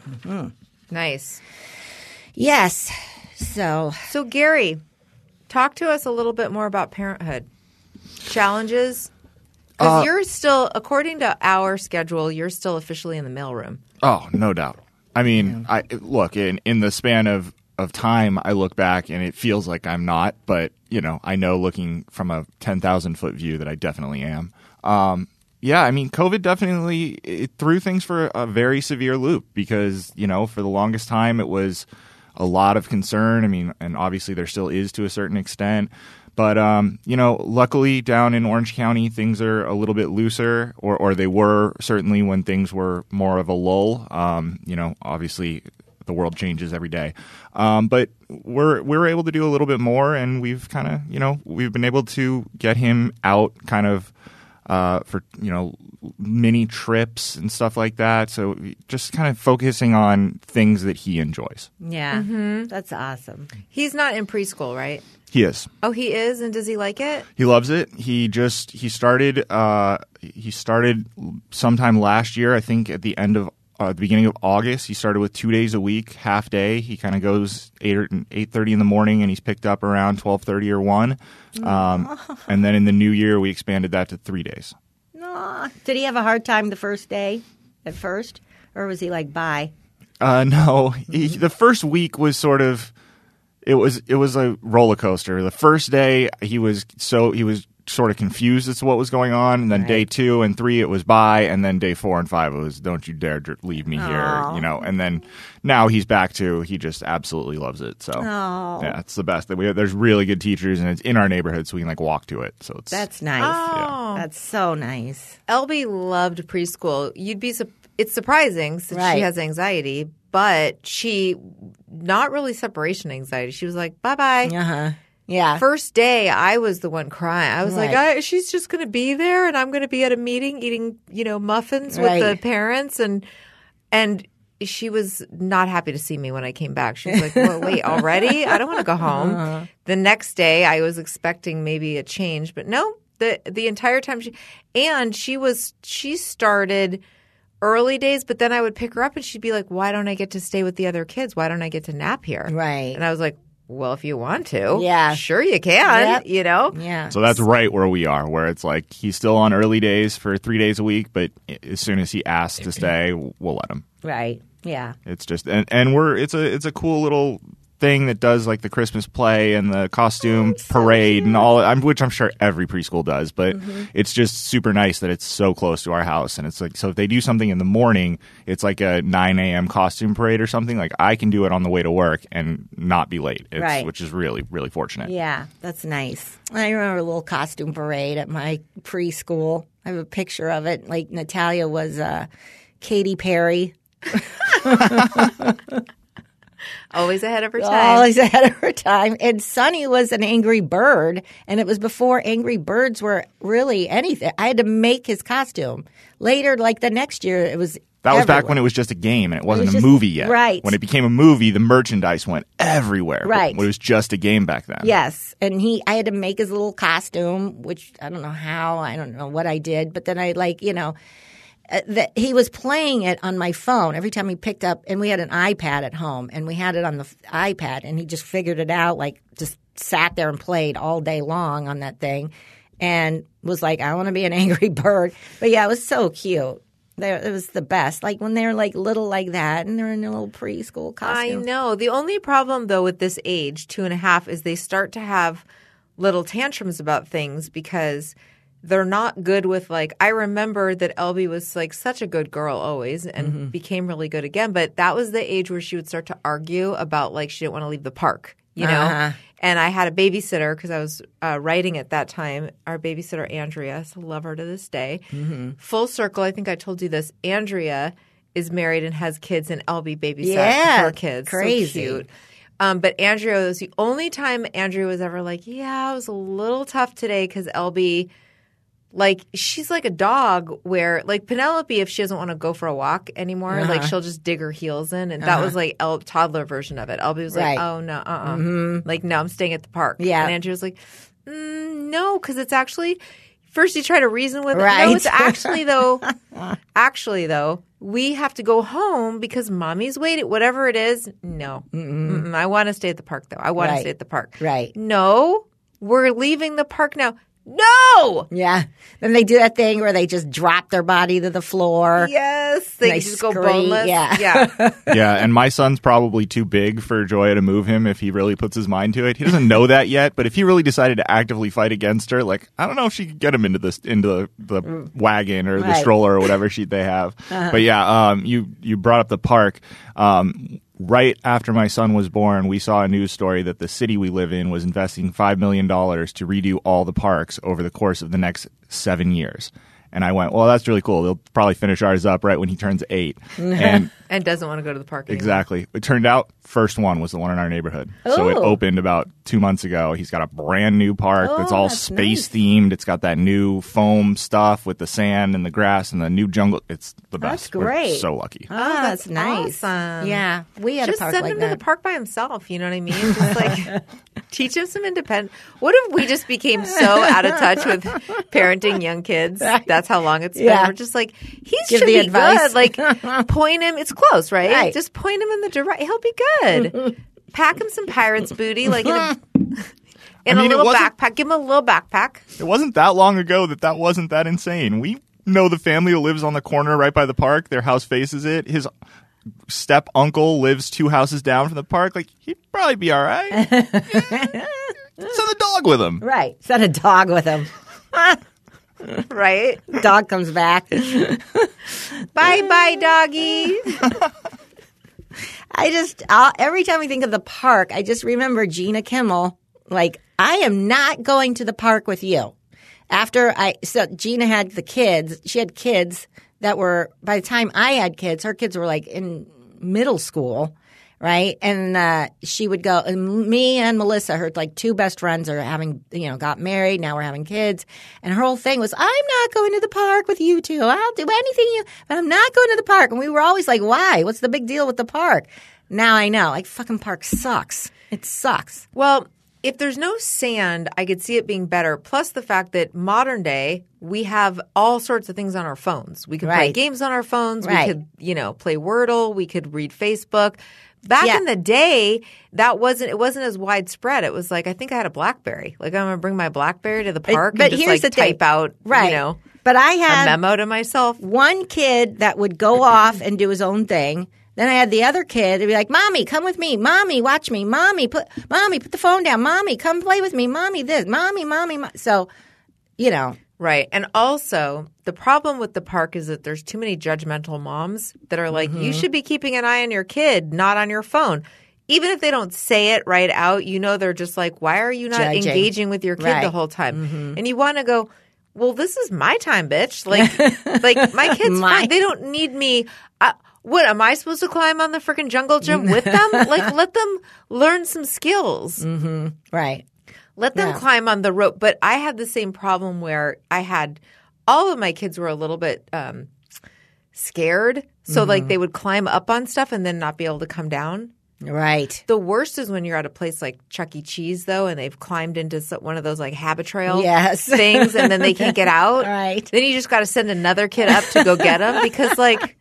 Mm-hmm. Nice. Yes. So So, Gary, talk to us a little bit more about parenthood challenges. Because you're still, according to our schedule, you're still officially in the mailroom. Oh, no doubt. I mean, I look in in the span of of time. I look back and it feels like I'm not, but you know, I know looking from a ten thousand foot view that I definitely am. Um, yeah, I mean, COVID definitely it threw things for a very severe loop because you know, for the longest time, it was a lot of concern. I mean, and obviously there still is to a certain extent. But um, you know, luckily down in Orange County, things are a little bit looser, or or they were certainly when things were more of a lull. Um, you know, obviously the world changes every day, um, but we're we're able to do a little bit more, and we've kind of you know we've been able to get him out kind of uh, for you know mini trips and stuff like that. So just kind of focusing on things that he enjoys. yeah, that's awesome. He's not in preschool, right? He is. Oh, he is? And does he like it? He loves it. He just he started uh, he started sometime last year. I think at the end of uh, the beginning of August. He started with two days a week, half day. He kind of goes eight or eight thirty in the morning, and he's picked up around twelve thirty or one. Um, and then in the new year, we expanded that to three days. Did he have a hard time the first day at first? Or was he like, bye? Uh, no, he, the first week was sort of it was it was a roller coaster. The first day he was so he was sort of confused as to what was going on, and then day two and three it was bye, and then day four and five it was don't you dare leave me here, you know. And then now he's back to he just absolutely loves it. So yeah, it's the best. We there's really good teachers, and it's in our neighborhood, so we can like walk to it. So it's That's nice. Oh. That's so nice. Elby loved preschool. You'd be sup- it's surprising since Right. she has anxiety, but she not really separation anxiety. She was like, "Bye bye." Uh huh. Yeah. First day, I was the one crying. I was like, I, "She's just going to be there, and I'm going to be at a meeting eating, you know, muffins Right. with the parents." And and she was not happy to see me when I came back. She was like, well, (laughs) "Wait, already? I don't want to go home." Uh-huh. The next day, I was expecting maybe a change, but no. the The entire time she and she was she started early days, but then I would pick her up and she'd be like, "Why don't I get to stay with the other kids? Why don't I get to nap here?" Right. And I was like, "Well, if you want to, Yeah. sure you can." Yep. You know, yeah. So that's right where we are, where it's like he's still on early days for three days a week, but as soon as he asks to stay, we'll let him. right. Yeah. It's just and, and we're it's a it's a cool little thing that does like the Christmas play and the costume parade and all I'm which I'm sure every preschool does, but it's just super nice that it's so close to our house and it's like so if they do something in the morning, it's like a nine AM costume parade or something, like I can do it on the way to work and not be late. It's, Right. which is really, really fortunate. Yeah, that's nice. I remember a little costume parade at my preschool. I have a picture of it. Like Natalia was uh, Katy Perry. (laughs) (laughs) always ahead of her time. Always (laughs) ahead of her time. And Sonny was an angry bird, and it was before angry birds were really anything. I had to make his costume. Later, like the next year, it was. That was back when it was just a game and it wasn't was a just- movie yet. right. When it became a movie, the merchandise went everywhere. but Right. It was just a game back then. Yes, and he, I had to make his little costume, which I don't know how, I don't know what I did, but then I like, you know, uh, that he was playing it on my phone every time he picked up, and we had an iPad at home, and we had it on the f- iPad, and he just figured it out, like just sat there and played all day long on that thing, and was like, I want to be an (laughs) angry bird, but yeah, it was so cute. They're, it was the best. Like when they're like little like that and they're in their little preschool costume. I know. The only problem though with this age, two and a half, is they start to have little tantrums about things because they're not good with like I remember that Elby was like such a good girl always and Mm-hmm. became really good again, but that was the age where she would start to argue about like she didn't want to leave the park, you know? Uh-huh. And I had a babysitter because I was uh, writing at that time. Our babysitter Andrea, so love her to this day. Mm-hmm. Full circle. I think I told you this. Andrea is married and has kids, and Elby babysat Yeah, her kids. So cute. Um, but Andrea was the only time Andrea was ever like, "Yeah, it was a little tough today because Elby, like, she's like a dog where, like Penelope, if she doesn't want to go for a walk anymore, like Uh-huh. she'll just dig her heels in, and that was like El- toddler version of it. Elby was like, Right. "Oh no, uh, uh like no, I'm staying at the park." Yeah. and Andrea was like, mm, "No, because it's actually." First, you try to reason with it. No, it's actually though. (laughs) actually, though, we have to go home because mommy's waiting. Whatever it is, no. Mm-mm. I want to stay at the park, though. I want to stay at the park. Right. No, we're leaving the park now. No. Yeah. Then they do that thing where they just drop their body to the floor. Yes, they, They just go scream, boneless. yeah. yeah. (laughs) yeah, and my son's probably too big for Joya to move him if he really puts his mind to it. He doesn't know that yet, but if he really decided to actively fight against her, like I don't know if she could get him into this into the, the wagon or the stroller or whatever she they have. But yeah, um, you you brought up the park. Um, right after my son was born, we saw a news story that the city we live in was investing five million dollars to redo all the parks over the course of the next seven years. And I went, well, that's really cool. They'll probably finish ours up right when he turns eight. (laughs) and And doesn't want to go to the park. Anymore. Exactly. It turned out first one was the one in our neighborhood. So it Oh. opened about two months ago. He's got a brand new park Oh, that's all that's space themed. It's got that new foam stuff with the sand and the grass and the new jungle. It's the best. That's We're great. so lucky. Oh, oh, that's that's, nice. awesome. Yeah. We had Just a park send like him that. to the park by himself. You know what I mean? Just like (laughs) teach him some independence. What if we just became so out of touch with parenting young kids? (laughs) That's how long it's been. Yeah. We're just like he Give should be advice. good. Like (laughs) point him. It's close, right? Right. Just point him in the direct. He'll be good. (laughs) Pack him some pirates booty, like in a, (laughs) in I mean, a little backpack. Give him a little backpack. It wasn't that long ago that that wasn't that insane. We know the family who lives on the corner right by the park. Their house faces it. His step uncle lives two houses down from the park. Like he'd probably be all right. Send the dog with him. Right. Send a dog with him. Right? Dog comes back. bye, bye, doggy. I just i every time I think of the park, I just remember Gina Kimmel. Like, I am not going to the park with you. After I, so Gina had the kids. She had kids that were by the time I had kids, her kids were like in middle school, right? And uh, she would go. And me and Melissa, her like two best friends, are having you know got married. Now we're having kids, and her whole thing was, "I'm not going to the park with you two. I'll do anything you, but I'm not going to the park." And we were always like, "Why? What's the big deal with the park?" Now I know, like fucking park sucks. It sucks. Well, if there's no sand, I could see it being better. Plus the fact that modern day we have all sorts of things on our phones. We could play games on our phones. Right. We could, you know, play Wordle. We could read Facebook. Back Yeah. in the day, that wasn't it wasn't as widespread. It was like I think I had a BlackBerry. Like I'm gonna bring my BlackBerry to the park but and just here's like the thing. type out, right? you know, but I had a memo to myself. one kid that would go (laughs) off and do his own thing. Then I had the other kid to be like, "Mommy, come with me. Mommy, watch me. Mommy, put mommy put the phone down. Mommy, come play with me. Mommy, this. Mommy, mommy." mo-" So, you know, Right. And also, the problem with the park is that there's too many judgmental moms that are like, Mm-hmm. you should be keeping an eye on your kid, not on your phone. Even if they don't say it right out, you know, they're just like, why are you not Judging. engaging with your kid the Right. Mm-hmm. whole time? And you want to go, well, this is my time, bitch. Like, (laughs) like my kids, My- fine. they don't need me. Uh, what am I supposed to climb on the freaking jungle gym with them? (laughs) like, let them learn some skills. right? Let them Yeah. climb on the rope. But I had the same problem where I had all of my kids were a little bit um, scared. So, Mm-hmm. like, they would climb up on stuff and then not be able to come down. Right. The worst is when you're at a place like Chuck E. Cheese, though, and they've climbed into one of those like habit trail Yes. things and then they can't get (laughs) out. Right. Then you just got to send another kid up to go get them because, like,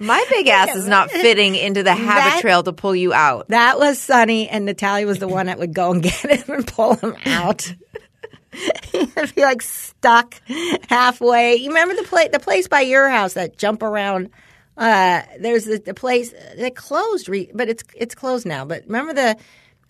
my big ass is not fitting into the habit That- trail to pull you out. That was Sonny, and Natalia was the one that would go and (laughs) get him and pull him out. (laughs) I'd be like stuck halfway. You remember the place, the place by your house that jump around? Uh, there's the, the place that closed, re- but it's it's closed now. But remember the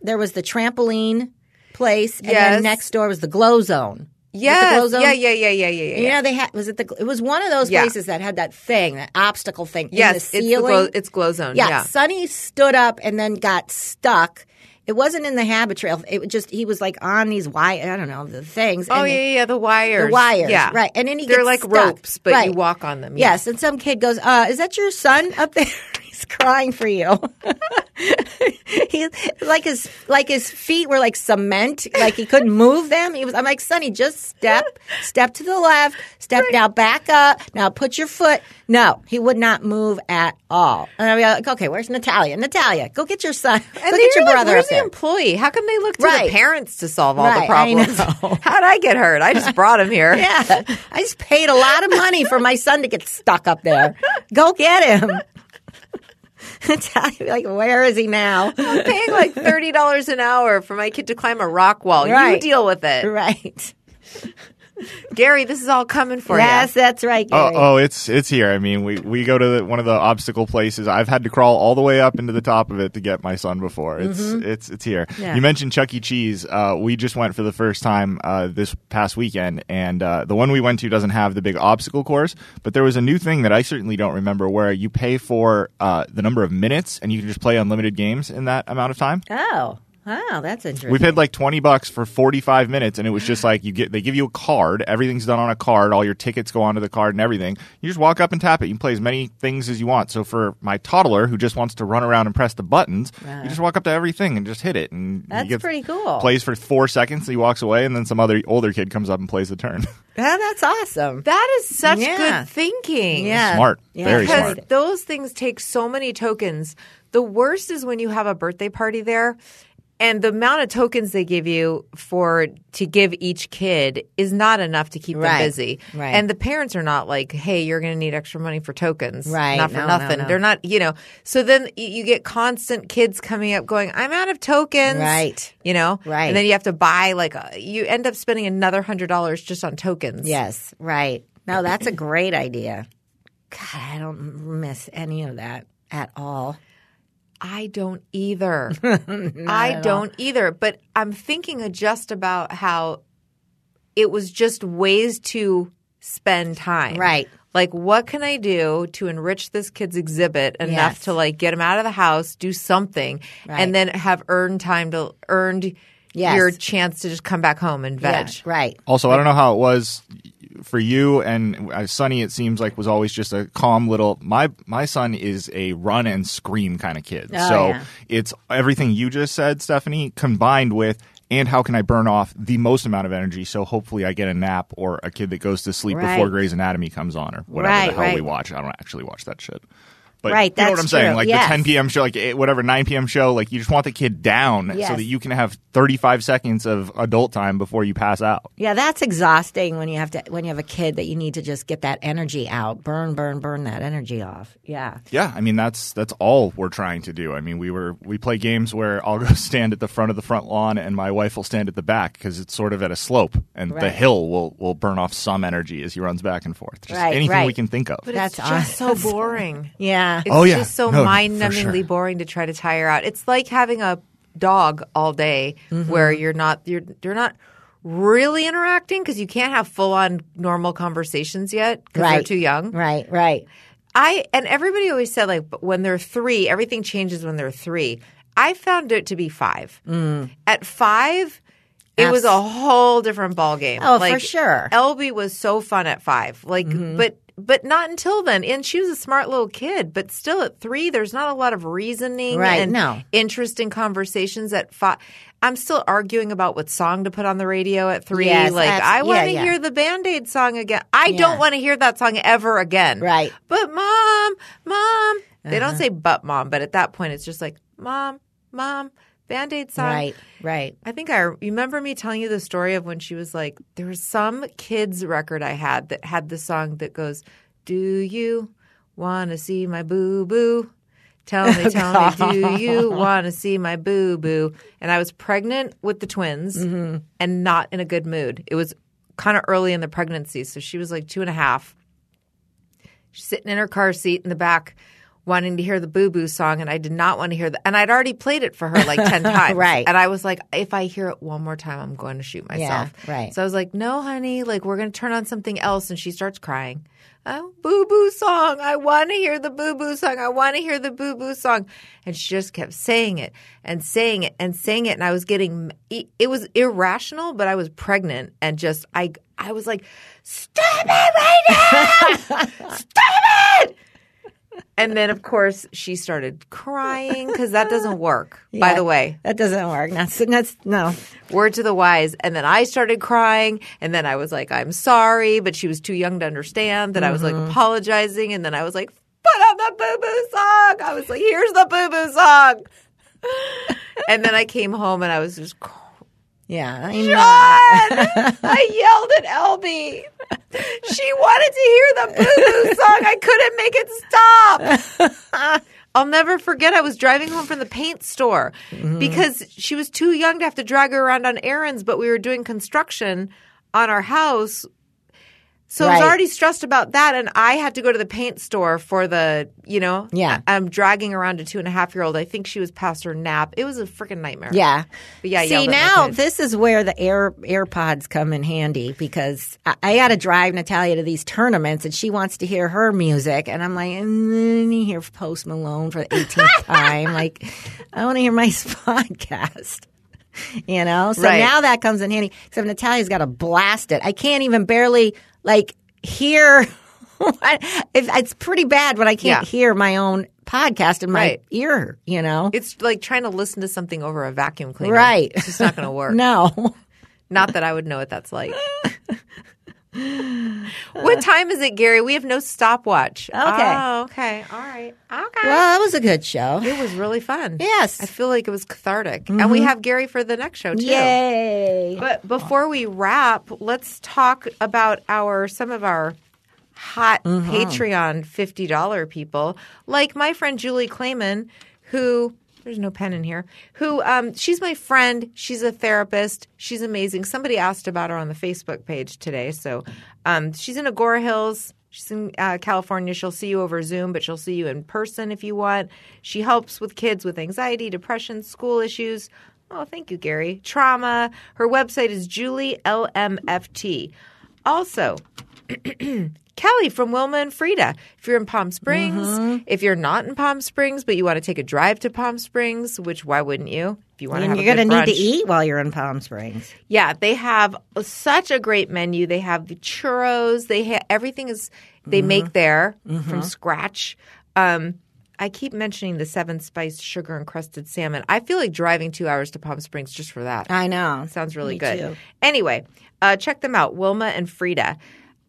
there was the trampoline place, and Yes. then next door was the glow zone. Was it the Yes. Yeah, yeah, yeah, yeah, yeah, yeah. You know they had was it the it was one of those Yeah. places that had that thing that obstacle thing in yes, the it's the glow, it's glow zone. Yeah, Yeah. Sonny stood up and then got stuck. It wasn't in the habit trail. It was just he was like on these wire. I don't know the things. Oh and yeah, yeah, yeah, the wires. the wires, Yeah, right? And then he they're like stuck. ropes, but Right. you walk on them. yeah. Yes, and some kid goes, uh, "Is that your son up there? (laughs) Crying for you." (laughs) He's like his like his feet were like cement, like he couldn't move them. He was. I'm like, Sonny, just step, step to the left, step now, back up. Now put your foot. No, he would not move at all. And I'd be like, okay, where's Natalia? Natalia, go get your son. And go get your like, brother Where's the there. employee? How come they look to Right. the parents to solve all the Right, I problems? (laughs) How'd I get hurt? I just (laughs) brought him here. Yeah, I just paid a lot of money for my son to get stuck up there. Go get him. (laughs) Like, where is he now? I'm paying like thirty dollars an hour for my kid to climb a rock wall. You deal with it, Right. (laughs) Gary. This is all coming for Yes, you. Yes, that's right, Oh, Gary. oh, it's it's here. I mean, we, we go to the, one of the obstacle places. I've had to crawl all the way up into the top of it to get my son before. It's it's it's here. Yeah. You mentioned Chuck E. Cheese. Uh, we just went for the first time uh, this past weekend, and uh, the one we went to doesn't have the big obstacle course, but there was a new thing that I certainly don't remember where you pay for uh, the number of minutes, and you can just play unlimited games in that amount of time. Oh, wow, that's interesting. We paid like twenty bucks for forty five minutes, and it was just like you get they give you a card. Everything's done on a card. All your tickets go onto the card and everything. You just walk up and tap it. You can play as many things as you want. So for my toddler who just wants to run around and press the buttons, you just walk up to everything and just hit it. And That's he gets, pretty cool. Plays for four seconds, he walks away, and then some other older kid comes up and plays the turn. Yeah, (laughs) that's awesome. That is such Yeah. good thinking. Yeah. Smart. Yeah. Very because smart. those things take so many tokens. The worst is when you have a birthday party there and the amount of tokens they give you for to give each kid is not enough to keep Right. them busy. Right. And the parents are not like, "Hey, you're going to need extra money for tokens." Right. Not for No, no, nothing. no. They're not, you know. So then you get constant kids coming up going, "I'm out of tokens." Right. You know. Right. And then you have to buy like a, you end up spending another $100 just on tokens. Yes, right. No, that's a great idea. God, I don't miss any of that at all. I don't either. (laughs) I don't either. But I'm thinking just about how it was just ways to spend time. Right. Like, what can I do to enrich this kid's exhibit enough Yes. to like get him out of the house, do something, Right. and then have earned time to earned Yes. your chance to just come back home and veg. Yeah, right. Also, I don't know how it was for you and uh, Sonny. It seems like was always just a calm little. My my son is a run and scream kind of kid. Oh, so yeah. it's everything you just said, Stefanie, combined with. And how can I burn off the most amount of energy? So hopefully I get a nap or a kid that goes to sleep Right. before Grey's Anatomy comes on or whatever Right, the hell we watch. I don't actually watch that shit. But Right, you know what I'm saying? true. Like Yes. the 10 p.m. show, like eh, whatever 9 p.m. show, like you just want the kid down Yes. so that you can have 35 seconds of adult time before you pass out. Yeah, that's exhausting when you have to when you have a kid that you need to just get that energy out, burn, burn, burn that energy off. Yeah. Yeah, I mean that's that's all we're trying to do. I mean, we were we play games where I'll (laughs) go stand at the front of the front lawn and my wife will stand at the back because it's sort of at a slope, and the hill will will burn off some energy as he runs back and forth. Just Right, anything right. we can think of. But That's it's just so (laughs) boring. Yeah. It's Oh, yeah. just so No, mind-numbingly sure. boring to try to tire out. It's like having a dog all day where Mm-hmm. you're not you're you're not really interacting because you can't have full-on normal conversations yet because they're too young. Right, right. I and everybody always said like but when they're 3, everything changes when they're 3. I found it to be 5. At 5 it was Mm. A whole different ball game. Oh, for sure. Mm-hmm. Was so fun at five. Like, but but not until then. And she was a smart little kid. But still, at three, there's not a lot of reasoning Right, and no. interesting conversations. At five, I'm still arguing about what song to put on the radio at three. Yes, like, I want to yeah, yeah. hear the Band Aid song again. I Yeah. don't want to hear that song ever again. Right. But mom, mom, they Uh-huh. don't say but mom. But at that point, it's just like mom, mom, Band Aid song. Right, right. I think I you remember me telling you the story of when she was like, there was some kids record I had that had the song that goes, "Do you want to see my boo boo? Tell me, (laughs) oh, tell me, do you (laughs) want to see my boo boo? And I was pregnant with the twins mm-hmm. and not in a good mood. It was kind of early in the pregnancy. So she was like two and a half. She's sitting in her car seat in the back, wanting to hear the boo boo song. And I did not want to hear that. And I'd already played it for her like 10 (laughs) times. Right. And I was like, if I hear it one more time, I'm going to shoot myself. right. So I was like, no, honey, like we're going to turn on something else. And she starts crying. Oh, boo boo song. I want to hear the boo boo song. I want to hear the boo boo song. And she just kept saying it and saying it and saying it. And I was getting, it was irrational, but I was pregnant and just, I, I was like, stop it right now. (laughs) stop it. And then, of course, she started crying because that doesn't work, by the way. That doesn't work. That's, that's no. Word to the wise. And then I started crying. And then I was like, I'm sorry. But she was too young to understand that I was like mm-hmm. apologizing. And then I was like, put on the boo boo song. I was like, here's the boo boo song. (laughs) and then I came home and I was just crying. Yeah. I John! (laughs) I yelled at Elby. (laughs) She wanted to hear the boo boo (laughs) song. I couldn't make it stop. (laughs) I'll never forget. I was driving home from the paint store Mm-hmm. because she was too young to have to drag her around on errands, but we were doing construction on our house. So I was already stressed about that, and I had to go to the paint store for the, you know, Yeah. I'm um, dragging around a two and a half year old. I think she was past her nap. It was a freaking nightmare. Yeah. But yeah, I See yelled at my now this is where the Air AirPods come in handy because I, I got to drive Natalia to these tournaments and she wants to hear her music and I'm like, mm, and you hear Post Malone for the 18th (laughs) time. Like, I want to hear my (laughs) podcast. You know, so Right. now that comes in handy. Except Natalia's got to blast it. I can't even barely like hear. (laughs) if it's pretty bad when I can't Yeah. hear my own podcast in my Right. ear. You know, It's like trying to listen to something over a vacuum cleaner. Right. It's just not going to work. (laughs) no. Not that I would know what that's like. (laughs) (laughs) what time is it, Gary? We have no stopwatch. Okay. Oh, okay. All right. Okay. Well, that was a good show. it was really fun. Yes. I feel like it was cathartic. And we mm-hmm. have Gary for the next show, too. Yay. But before we wrap, let's talk about our some of our hot mm-hmm. Patreon fifty dollar people, like my friend Julie Clayman, who there's no pen in here. Who um, she's my friend. She's a therapist. She's amazing. Somebody asked about her on the Facebook page today. So um, she's in Agoura Hills. She's in uh, California. She'll see you over Zoom, but she'll see you in person if you want. She helps with kids with anxiety, depression, school issues. Oh, thank you, Gary. Trauma. Her website is Julie LMFT. Also, (clears throat) Kelly from Wilma and Frida. If you're in Palm Springs, Mm-hmm. if you're not in Palm Springs, but you want to take a drive to Palm Springs, which why wouldn't you? If you want to and you're going to need to eat while you're in Palm Springs. Yeah, they have such a great menu. They have the churros. They ha- everything is they Mm-hmm. make there from scratch. Um, I keep mentioning the seven spice sugar encrusted salmon. I feel like driving two hours to Palm Springs just for that. I know. Sounds really Me good. too. Anyway, uh, check them out, Wilma and Frida.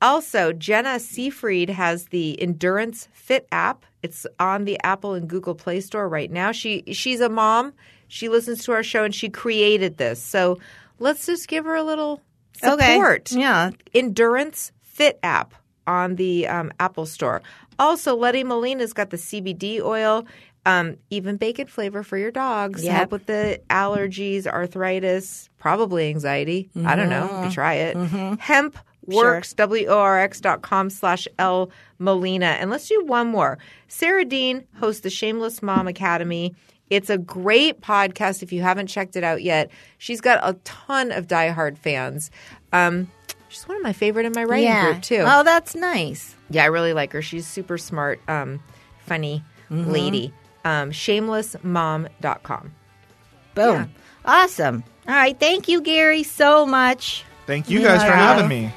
Also, Jenna Seafried has the Endurance Fit app. It's on the Apple and Google Play Store right now. She she's a mom. She listens to our show and she created this. So let's just give her a little support. Yeah. Endurance Fit app on the um, Apple Store. Also, Letty Molina's got the CBD oil, um, even bacon flavor for your dogs. Yep. Help with the allergies, arthritis, probably anxiety. I don't know. You try it. Hemp works w-o-r-x dot com slash l molina and let's do one more sarah dean hosts the shameless mom academy it's a great podcast if you haven't checked it out yet she's got a ton of diehard fans um, she's one of my favorite in my writing yeah. group too Oh, that's nice. yeah, I really like her. She's super smart, um, funny Mm-hmm. lady. Um, shamelessmom.com. Boom. Yeah. Awesome. All right. Thank you, Gary, so much. Thank you guys for Yeah. having me.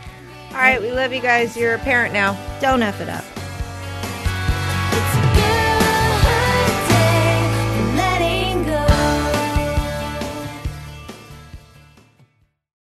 All right, we love you guys. You're a parent now. Don't F it up.